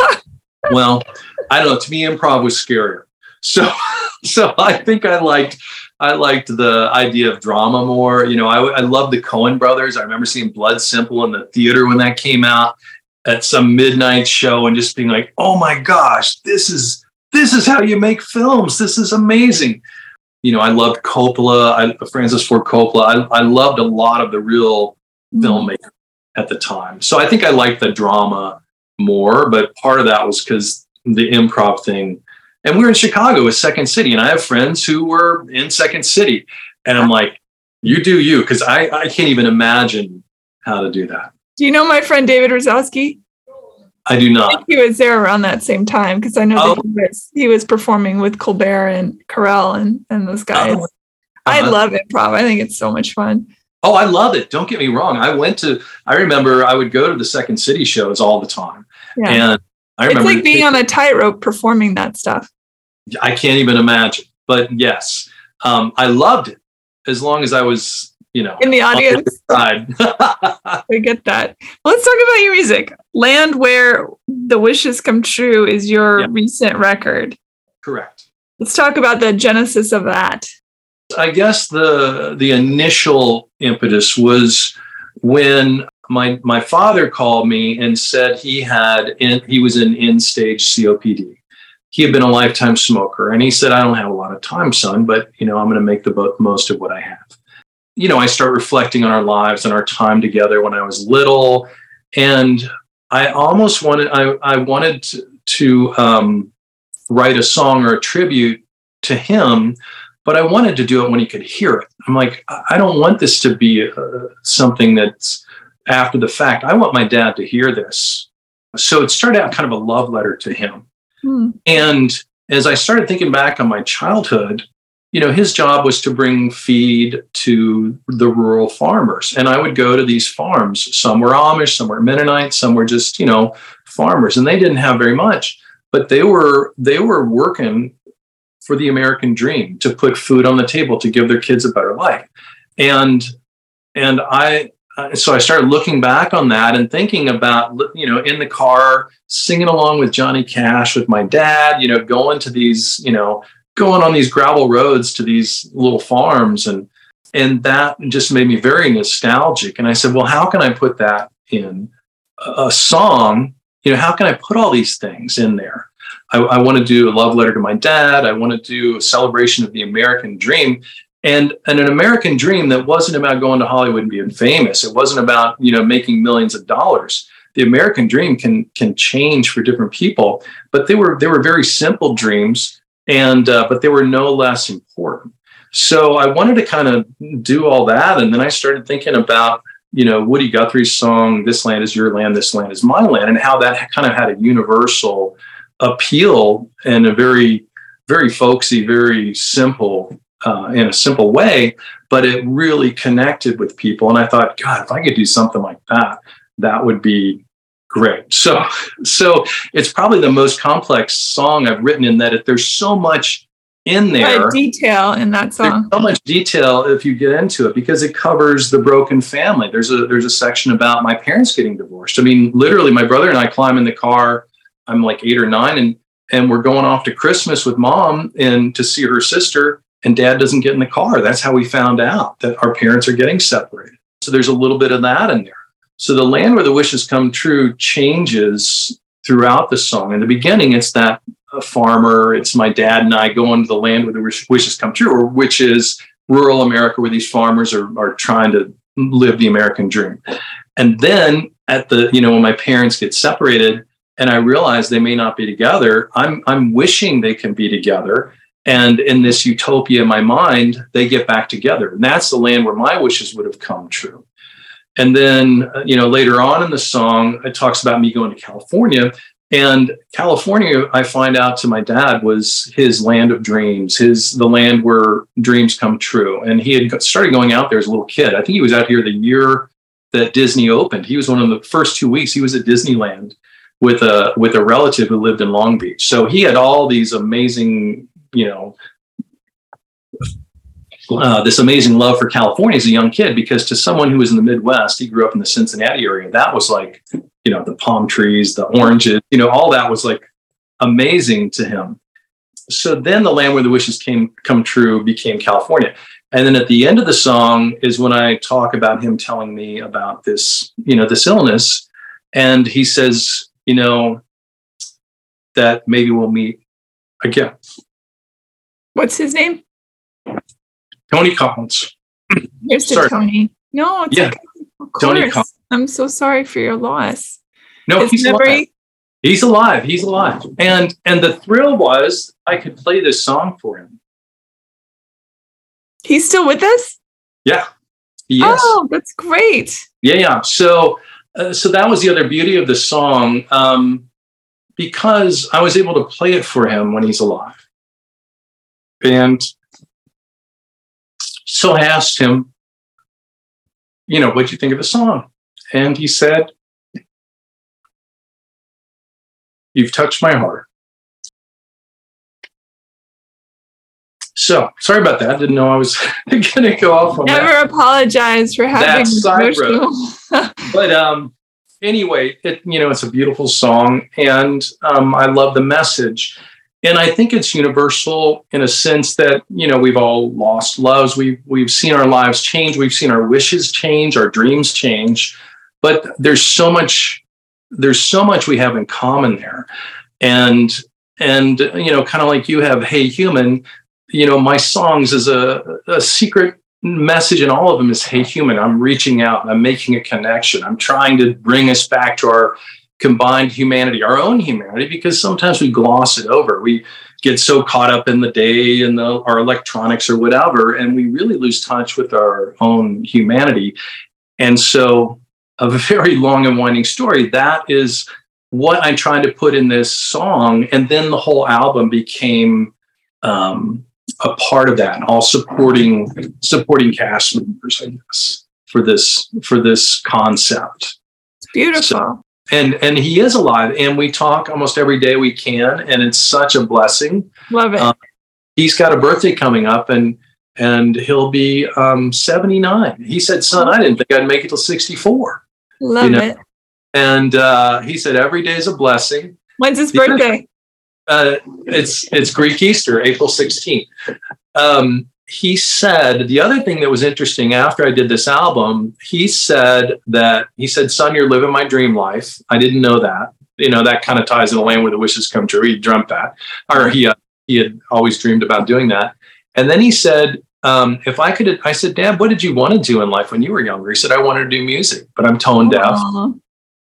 well, I don't know. To me, improv was scarier. So, so I think I liked I liked the idea of drama more. You know, I, I love the Coen brothers. I remember seeing Blood Simple in the theater when that came out at some midnight show and just being like, oh my gosh, this is this is how you make films. This is amazing. You know, I loved Coppola, I, Francis Ford Coppola. I, I loved a lot of the real mm-hmm. filmmakers at the time. So I think I liked the drama more, but part of that was because the improv thing and we are in Chicago with Second City, and I have friends who were in Second City, and I'm like, you do you, because I I can't even imagine how to do that. Do you know my friend David Razowsky? I do not. I he was there around that same time because I know oh. that he was, he was performing with Colbert and Carell and and those guys. Oh. Uh-huh. I love improv. I think it's so much fun. Oh, I love it. Don't get me wrong. I went to. I remember I would go to the Second City shows all the time, yeah. and I remember it's like being on a tightrope performing that stuff. I can't even imagine. But yes, um, I loved it as long as I was, you know, in the audience. I get that. Let's talk about your music. Land Where the Wishes Come True is your yeah. recent record. Correct. Let's talk about the genesis of that. I guess the the initial impetus was when my my father called me and said he had in, he was in end stage COPD he had been a lifetime smoker and he said i don't have a lot of time son but you know i'm going to make the most of what i have you know i start reflecting on our lives and our time together when i was little. And i almost wanted i, I wanted to, to um, write a song or a tribute to him but i wanted to do it when he could hear it. I'm like i don't want this to be uh, something that's after the fact. I want my dad to hear this. So it started out kind of a love letter to him. Hmm. And as I started thinking back on my childhood, you know, his job was to bring feed to the rural farmers. And I would go to these farms. Some were Amish, some were Mennonite, some were just, you know, farmers. And they didn't have very much, but they were they were working for the American dream to put food on the table to give their kids a better life. And and I uh, so I started looking back on that and thinking about, you know, in the car, singing along with Johnny Cash with my dad, you know, going to these, you know, going on these gravel roads to these little farms. And, and that just made me very nostalgic. And I said, well, how can I put that in a song? You know, how can I put all these things in there? I, I want to do a love letter to my dad. I want to do a celebration of the American dream and, and an American dream that wasn't about going to Hollywood and being famous. It wasn't about you know making millions of dollars. The American dream can can change for different people, but they were they were very simple dreams, and uh, but they were no less important. So I wanted to kind of do all that, and then I started thinking about you know Woody Guthrie's song "This Land Is Your Land, This Land Is My Land," and how that kind of had a universal appeal and a very very folksy, very simple uh, in a simple way, but it really connected with people. And I thought, God, if I could do something like that, that would be great. So, so it's probably the most complex song I've written in that it, there's so much in there. detail in that song. There's so much detail if you get into it because it covers the broken family. There's a there's a section about my parents getting divorced. I mean, literally, my brother and I climb in the car. I'm like eight or nine, and and we're going off to Christmas with mom and to see her sister and dad doesn't get in the car. That's how we found out that our parents are getting separated. So there's a little bit of that in there. So the land where the wishes come true changes throughout the song. In the beginning, it's that a farmer, it's my dad and I going to the land where the wishes come true, or which is rural America where these farmers are, are trying to live the American dream. And then at the, you know, when my parents get separated and I realize they may not be together, I'm I'm wishing they can be together and in this utopia in my mind, they get back together. And that's the land where my wishes would have come true. And then, uh, you know, later on in the song, it talks about me going to California. And California, I find out to my dad, was his land of dreams, his the land where dreams come true. And he had started going out there as a little kid. I think he was out here the year that Disney opened. He was one of the first two weeks. He was at Disneyland with a with a relative who lived in Long Beach. So he had all these amazing you know uh, this amazing love for California as a young kid because to someone who was in the Midwest, he grew up in the Cincinnati area. That was like, you know, the palm trees, the oranges, you know, all that was like amazing to him. so then the land where the wishes came come true became California. And then at the end of the song is when I talk about him telling me about this, you know, this illness. And he says, you know, that maybe we'll meet again. What's his name? Tony Collins. Here's to Tony. No, it's Yeah. okay. Of Tony course. Collins. I'm so sorry for your loss. No, His he's memory. alive. He's alive. He's alive. And and the thrill was I could play this song for him. He's still with us? Yeah. Yes. Oh, that's great. Yeah, yeah. So, uh, so that was the other beauty of the song, um, because I was able to play it for him when he's alive. And so I asked him, you know, what'd you think of the song? And he said, You've touched my heart. So sorry about that. I Didn't know I was going to go off on that. Never apologize for having That's side but um anyway it you know it's a beautiful song and um i love the message and i think it's universal in a sense that you know we've all lost loves. We've we've seen our lives change. We've seen our wishes change our dreams change. But there's so much there's so much we have in common there. And and you know kind of like you have hey human you know my songs is a, a secret message in all of them is hey human i'm reaching out i'm making a connection. I'm trying to bring us back to our combined humanity our own humanity because sometimes we gloss it over we get so caught up in the day and the, our electronics or whatever and we really lose touch with our own humanity and so a very long and winding story that is what I'm trying to put in this song and then the whole album became um, a part of that, and all supporting supporting cast members, I guess, for this for this concept. It's beautiful. And and he is alive, and we talk almost every day we can, and it's such a blessing. Love it. Um, He's got a birthday coming up, and and he'll be um, seventy nine. He said, "Son, I didn't think I'd make it till sixty four. Love know, it. And uh, he said, "Every day is a blessing." When's his birthday? uh, it's it's Greek Easter, April 16th. Um, he said the other thing that was interesting after I did this album, he said that he said, "Son, you're living my dream life." I didn't know that. You know that kind of ties in the land where the wishes come true. He dreamt that, or he uh, he had always dreamed about doing that. And then he said, um, "If I could," I said, "Dad, what did you want to do in life when you were younger?" He said, "I wanted to do music, but I'm tone deaf." Aw.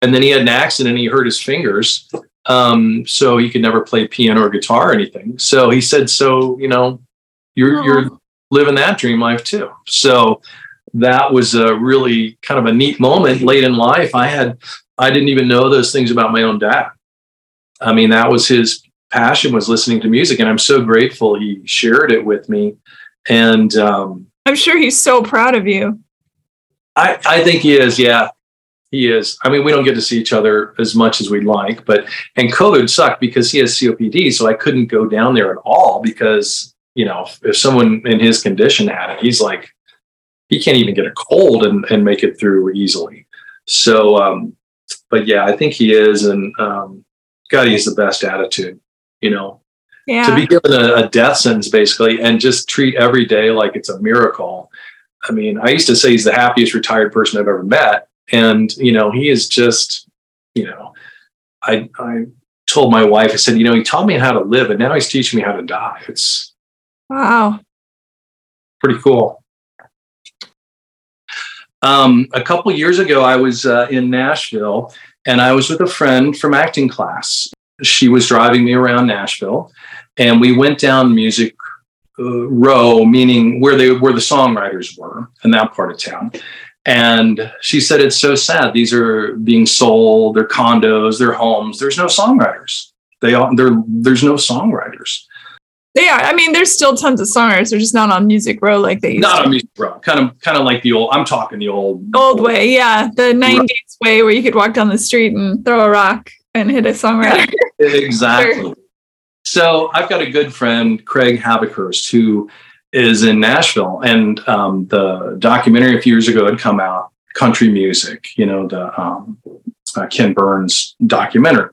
and then he had an accident and he hurt his fingers um, so he could never play piano or guitar or anything so he said so you know you're you're. Living that dream life too so that was a really kind of a neat moment late in life i had i didn't even know those things about my own dad i mean that was his passion was listening to music and i'm so grateful he shared it with me and um, I'm sure he's so proud of you. I, I think he is, yeah. He is. I mean, we don't get to see each other as much as we'd like, but and COVID sucked because he has COPD, so I couldn't go down there at all because, you know, if someone in his condition had it, he's like he can't even get a cold and, and make it through easily. So um, but yeah, I think he is and um God, he has the best attitude, you know Yeah. to be given a, a death sentence basically and just treat every day like it's a miracle. I mean, I used to say he's the happiest retired person I've ever met. And, you know, he is just, you know, I I told my wife, I said, you know, he taught me how to live and now he's teaching me how to die. It's wow. pretty cool. Um, a couple years ago, I was uh, in Nashville and I was with a friend from acting class. She was driving me around Nashville, and we went down Music uh, Row, meaning where they where the songwriters were in that part of town. And she said, "It's so sad. These are being sold. They're condos. They're homes. There's no songwriters. They all there. There's no songwriters." Yeah, I mean, there's still tons of songwriters. They're just not on Music Row like they used Not to. on Music Row. Kind of, kind of like the old. I'm talking the old Old way, yeah. The 90s way where you could walk down the street and throw a rock and hit a songwriter. Exactly. So I've got a good friend, Craig Havighurst, who is in Nashville, and um, the documentary a few years ago had come out, country music. You know, the um, uh, Ken Burns documentary,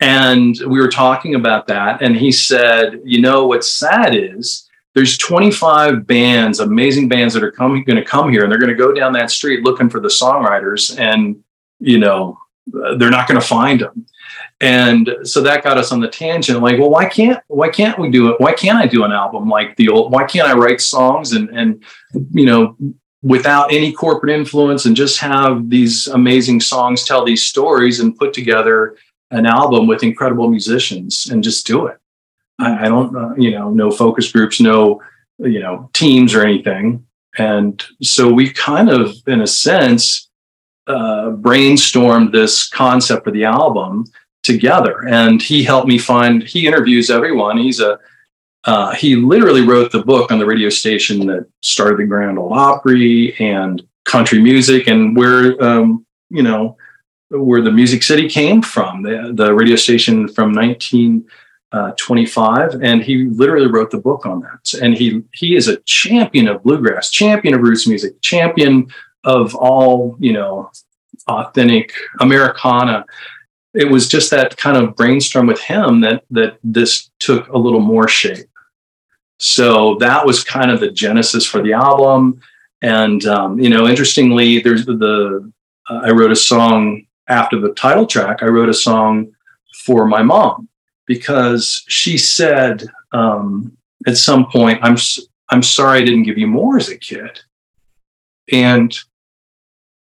And we were talking about that. And he said, you know, what's sad is there's 25 bands, amazing bands that are coming, going to come here and they're going to go down that street looking for the songwriters. And, you know, they're not going to find them. And so that got us on the tangent. Like, well, why can't why can't we do it? Why can't I do an album like the old? Why can't I write songs and and you know without any corporate influence and just have these amazing songs tell these stories and put together an album with incredible musicians and just do it. I, I don't, uh, you know, no focus groups, no, you know, teams or anything. And so we kind of, in a sense, uh, brainstormed this concept for the album together. And he helped me find, he interviews everyone. He's a, uh, he literally wrote the book on the radio station that started the Grand Ole Opry and country music and where, um, you know, where the Music City came from, the, the radio station from 1925. Uh, and he literally wrote the book on that. And he, he is a champion of bluegrass, champion of roots music, champion of all, you know, authentic Americana it was just that kind of brainstorm with him that that this took a little more shape. So that was kind of the genesis for the album. And um, you know, interestingly, there's the, uh, I wrote a song after the title track. I wrote a song for my mom because she said um, at some point, "I'm I'm sorry I didn't give you more as a kid," and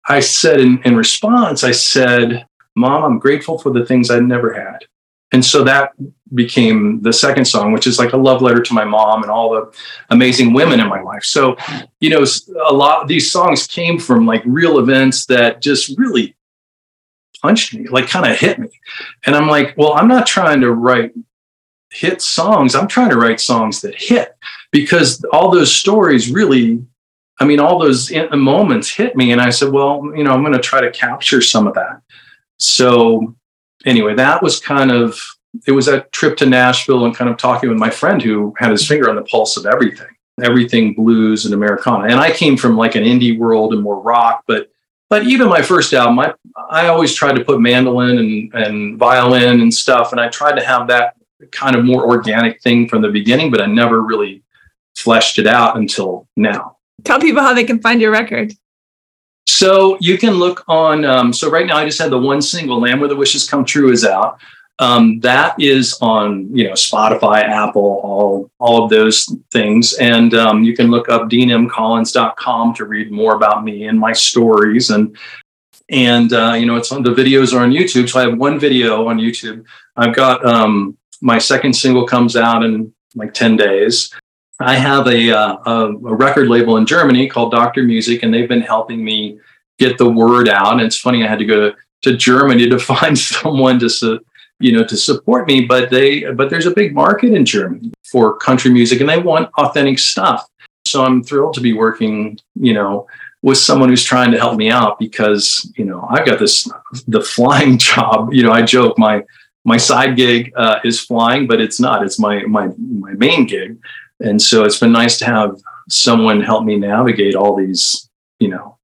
I said in, in response, I said, Mom, I'm grateful for the things I never had. And so that became the second song, which is like a love letter to my mom and all the amazing women in my life. So, you know, a lot of these songs came from like real events that just really punched me, like kind of hit me. And I'm like, well, I'm not trying to write hit songs. I'm trying to write songs that hit because all those stories really, I mean, all those uh, moments hit me. And I said, well, you know, I'm going to try to capture some of that. So anyway, that was kind of it was a trip to Nashville and kind of talking with my friend who had his finger on the pulse of everything, everything blues and Americana. And I came from like an indie world and more rock, but but even my first album, I I always tried to put mandolin and and violin and stuff, and I tried to have that kind of more organic thing from the beginning, but I never really fleshed it out until now. Tell people how they can find your record. So you can look on. Um, so right now, I just had the one single, "Land Where the Wishes Come True," is out. Um, that is on you know Spotify, Apple, all all of those things, and um, you can look up deanmcollins.com to read more about me and my stories, and and uh, you know it's on the videos are on YouTube. So I have one video on YouTube. I've got um, my second single comes out in like ten days. I have a, uh, a, a, record label in Germany called Doctor Music, and they've been helping me get the word out. And it's funny, I had to go to, to Germany to find someone to, su- you know, to support me. But they, but there's a big market in Germany for country music, and they want authentic stuff. So I'm thrilled to be working, you know, with someone who's trying to help me out because you know I've got this the flying job. You know, I joke my my side gig uh, is flying, but it's not. It's my my my main gig and so it's been nice to have someone help me navigate all these you know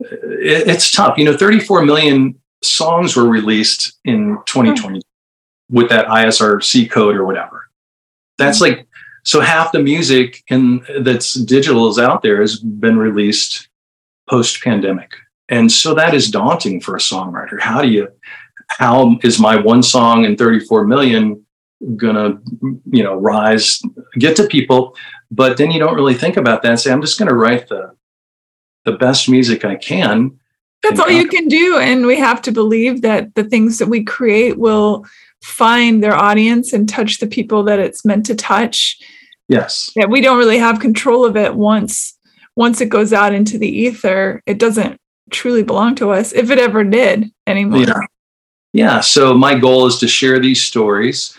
it, it's tough you know 34 million songs were released in 2020 mm. With that isrc code or whatever. That's mm. like so half the music in that's digital is out there has been released post pandemic and so that is daunting for a songwriter. How do you how is my one song in 34 million gonna you know rise get to people? But then you don't really think about that and say i'm just gonna write the the best music i can that's all you can do and we have to believe that the things that we create will find their audience and touch the people that it's meant to touch. Yes. That we don't really have control of it once once it goes out into the ether. It doesn't truly belong to us if it ever did anymore. Yeah. Yeah so my goal is to share these stories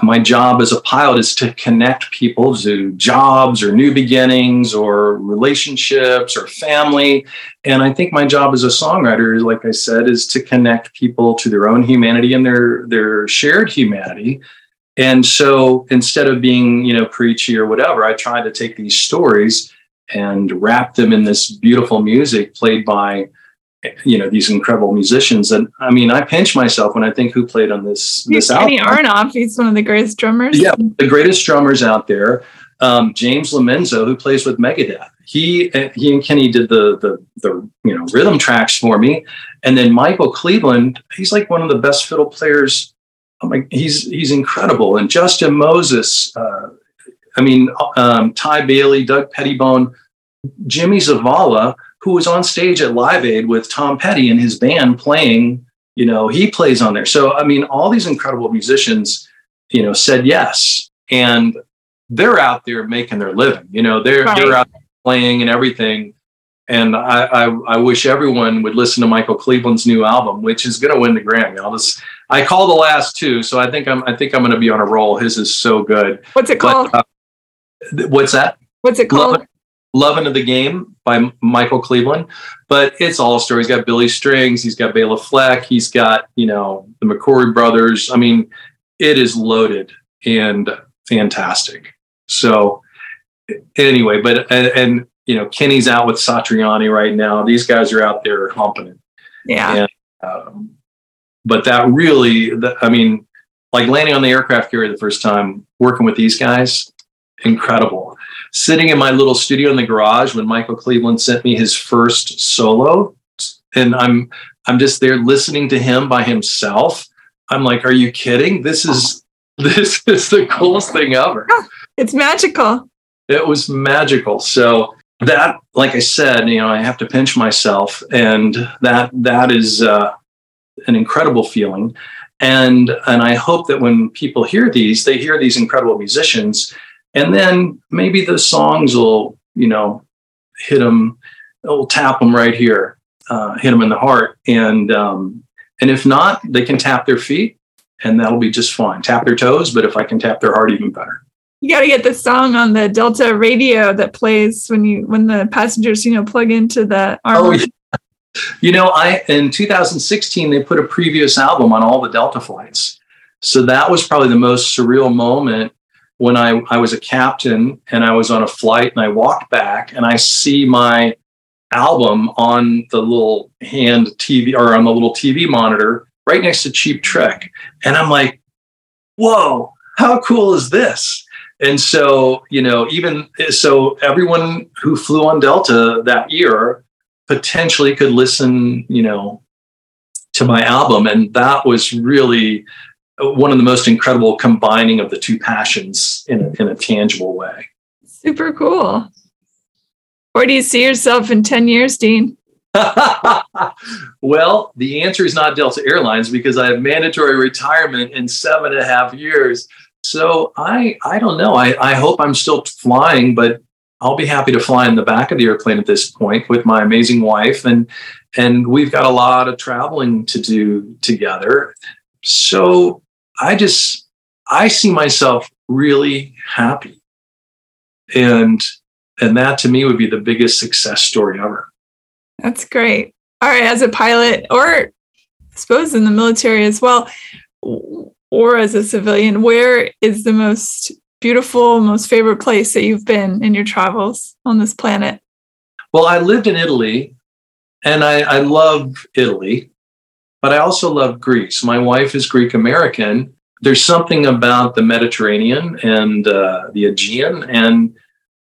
my job as a pilot is to connect people to jobs or new beginnings or relationships or family. And i think my job as a songwriter like i said is to connect people to their own humanity and their their shared humanity. And so instead of being you know preachy or whatever i try to take these stories and wrap them in this beautiful music played by you know these incredible musicians. And i mean i pinch myself when i think who played on this this Kenny album. Aronoff. He's one of the greatest drummers. yeah the greatest drummers out there. Um, james lomenzo who plays with megadeth. He uh, he and kenny did the the the you know rhythm tracks for me. And then michael cleveland he's like one of the best fiddle players. Oh my, he's he's incredible. And justin moses uh, i mean um, ty bailey doug pettibone jimmy zavala who was on stage at Live Aid with Tom Petty and his band playing, you know, he plays on there. So, I mean, all these incredible musicians, you know, said yes. And they're out there making their living, you know, they're, Right. they're out playing and everything. And I, I, I wish everyone would listen to Michael Cleveland's new album, which is going to win the Grammy. I'll just, I call the last two. So I think I'm, I think I'm going to be on a roll. His is so good. What's it called? But, uh, what's that? What's it called? Love, Lovin' of the Game by Michael Cleveland. But it's all story. He's got Billy Strings, he's got Bela Fleck, he's got, you know, the McCoury brothers. I mean, it is loaded and fantastic. So anyway, but and, and you know, Kenny's out with Satriani right now. These guys are out there humping it. Yeah. Um, but that really, the, I mean, like landing on the aircraft carrier the first time, working with these guys, incredible. Sitting in my little studio in the garage when Michael Cleveland sent me his first solo, and I'm I'm just there listening to him by himself. I'm like, are you kidding? This is this is the coolest thing ever It's magical. it was magical so that like i said you know i have to pinch myself and that that is uh, an incredible feeling and and i hope that when people hear these they hear these incredible musicians and then maybe the songs will you know hit them it'll tap them right here uh, hit them in the heart and um, and if not they can tap their feet and that'll be just fine tap their toes but if i can tap their heart even better You got to get the song on the Delta radio that plays when you when the passengers you know plug into the armor. Oh, yeah. You know, I in 2016 they put a previous album on all the Delta flights. So that was probably the most surreal moment when I, I was a captain and I was on a flight and I walked back and I see my album on the little hand TV or on the little TV monitor right next to Cheap Trick. And I'm like, whoa, how cool is this? And so, you know, even so, everyone who flew on Delta that year potentially could listen, you know, to my album. And that was really one of the most incredible combining of the two passions in a, in a tangible way. Super cool. Where do you see yourself in 10 years, Dean? well, the answer is not Delta Airlines because I have mandatory retirement in seven and a half years. So I I don't know. I, I hope I'm still flying, but I'll be happy to fly in the back of the airplane at this point with my amazing wife and and we've got a lot of traveling to do together. So I just I see myself really happy. And and that to me would be the biggest success story ever. That's great. All right, as a pilot, or I suppose in the military as well, or as a civilian, where is the most beautiful, most favorite place that you've been in your travels on this planet? Well, I lived in Italy and I, I love Italy, but I also love Greece. My wife is Greek American. There's something about the Mediterranean and uh, the Aegean, and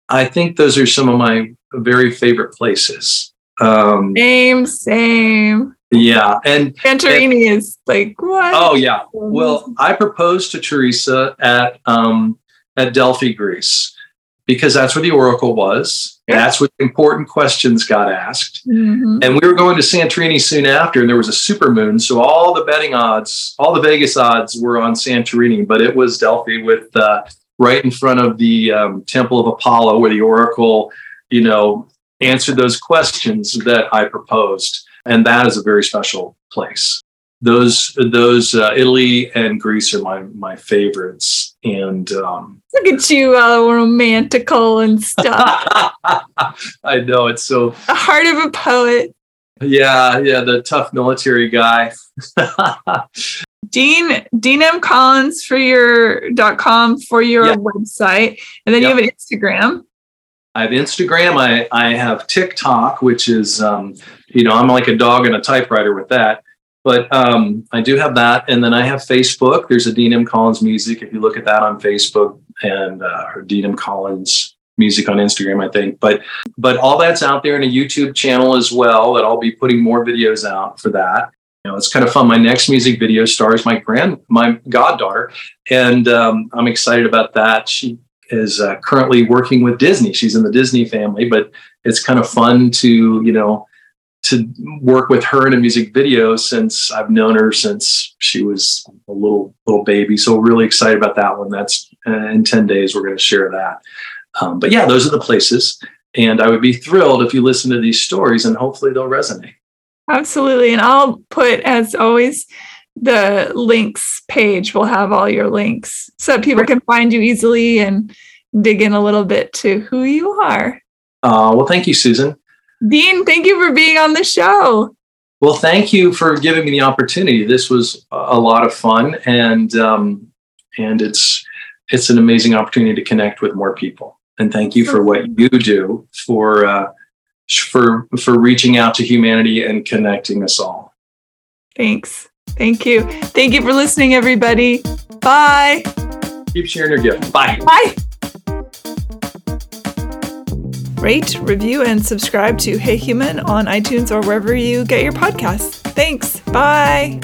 I think those are some of my very favorite places. Um, Same, same. yeah, and Santorini is like what? oh yeah. Well, I proposed to Teresa at um, at Delphi, Greece, because that's where the oracle was. Yeah. That's what important questions got asked. Mhm. And we were going to Santorini soon after, and there was a super moon. So all the betting odds, all the Vegas odds were on Santorini, but it was Delphi with uh, right in front of the um, Temple of Apollo, where the oracle, you know, answered those questions that I proposed. And that is a very special place. Those, those uh, Italy and Greece are my my favorites. And um, Look at you, all romantical and stuff. I know it's so the heart of a poet. yeah, yeah, the tough military guy. Dean Dean M Collins for your dot com for your Yeah. website, and then Yeah. you have an Instagram. I have Instagram. I, I have TikTok, which is, um, you know, I'm like a dog and a typewriter with that. But um, I do have that. And then I have Facebook. There's a Dean M. Collins Music. If you look at that on Facebook and uh, or Collins Music on Instagram, I think. But but all that's out there in a YouTube channel as well that I'll be putting more videos out for that. You know, it's kind of fun. My next music video stars my grand, my goddaughter, and um, I'm excited about that. She is uh, currently working with Disney. She's in the Disney family, but it's kind of fun to you know to work with her in a music video since I've known her since she was a little little baby. So really excited about that one. That's in ten days. We're going to share that. Um, but yeah, those are the places. And I would be thrilled if you listen to these stories and hopefully they'll resonate. Absolutely. And I'll put, as always, the links page will have all your links so that people can find you easily and dig in a little bit to who you are. Uh, well, thank you, Susan. Dean, thank you for being on the show. Well, thank you for giving me the opportunity. This was a lot of fun, and um, and it's it's an amazing opportunity to connect with more people. And thank you for what you do for uh, for for reaching out to humanity and connecting us all. Thanks. Thank you. Thank you for listening, everybody. Bye. Keep sharing your gift. Bye. Bye. Rate, review, and subscribe to Hey Human on iTunes or wherever you get your podcasts. Thanks. Bye.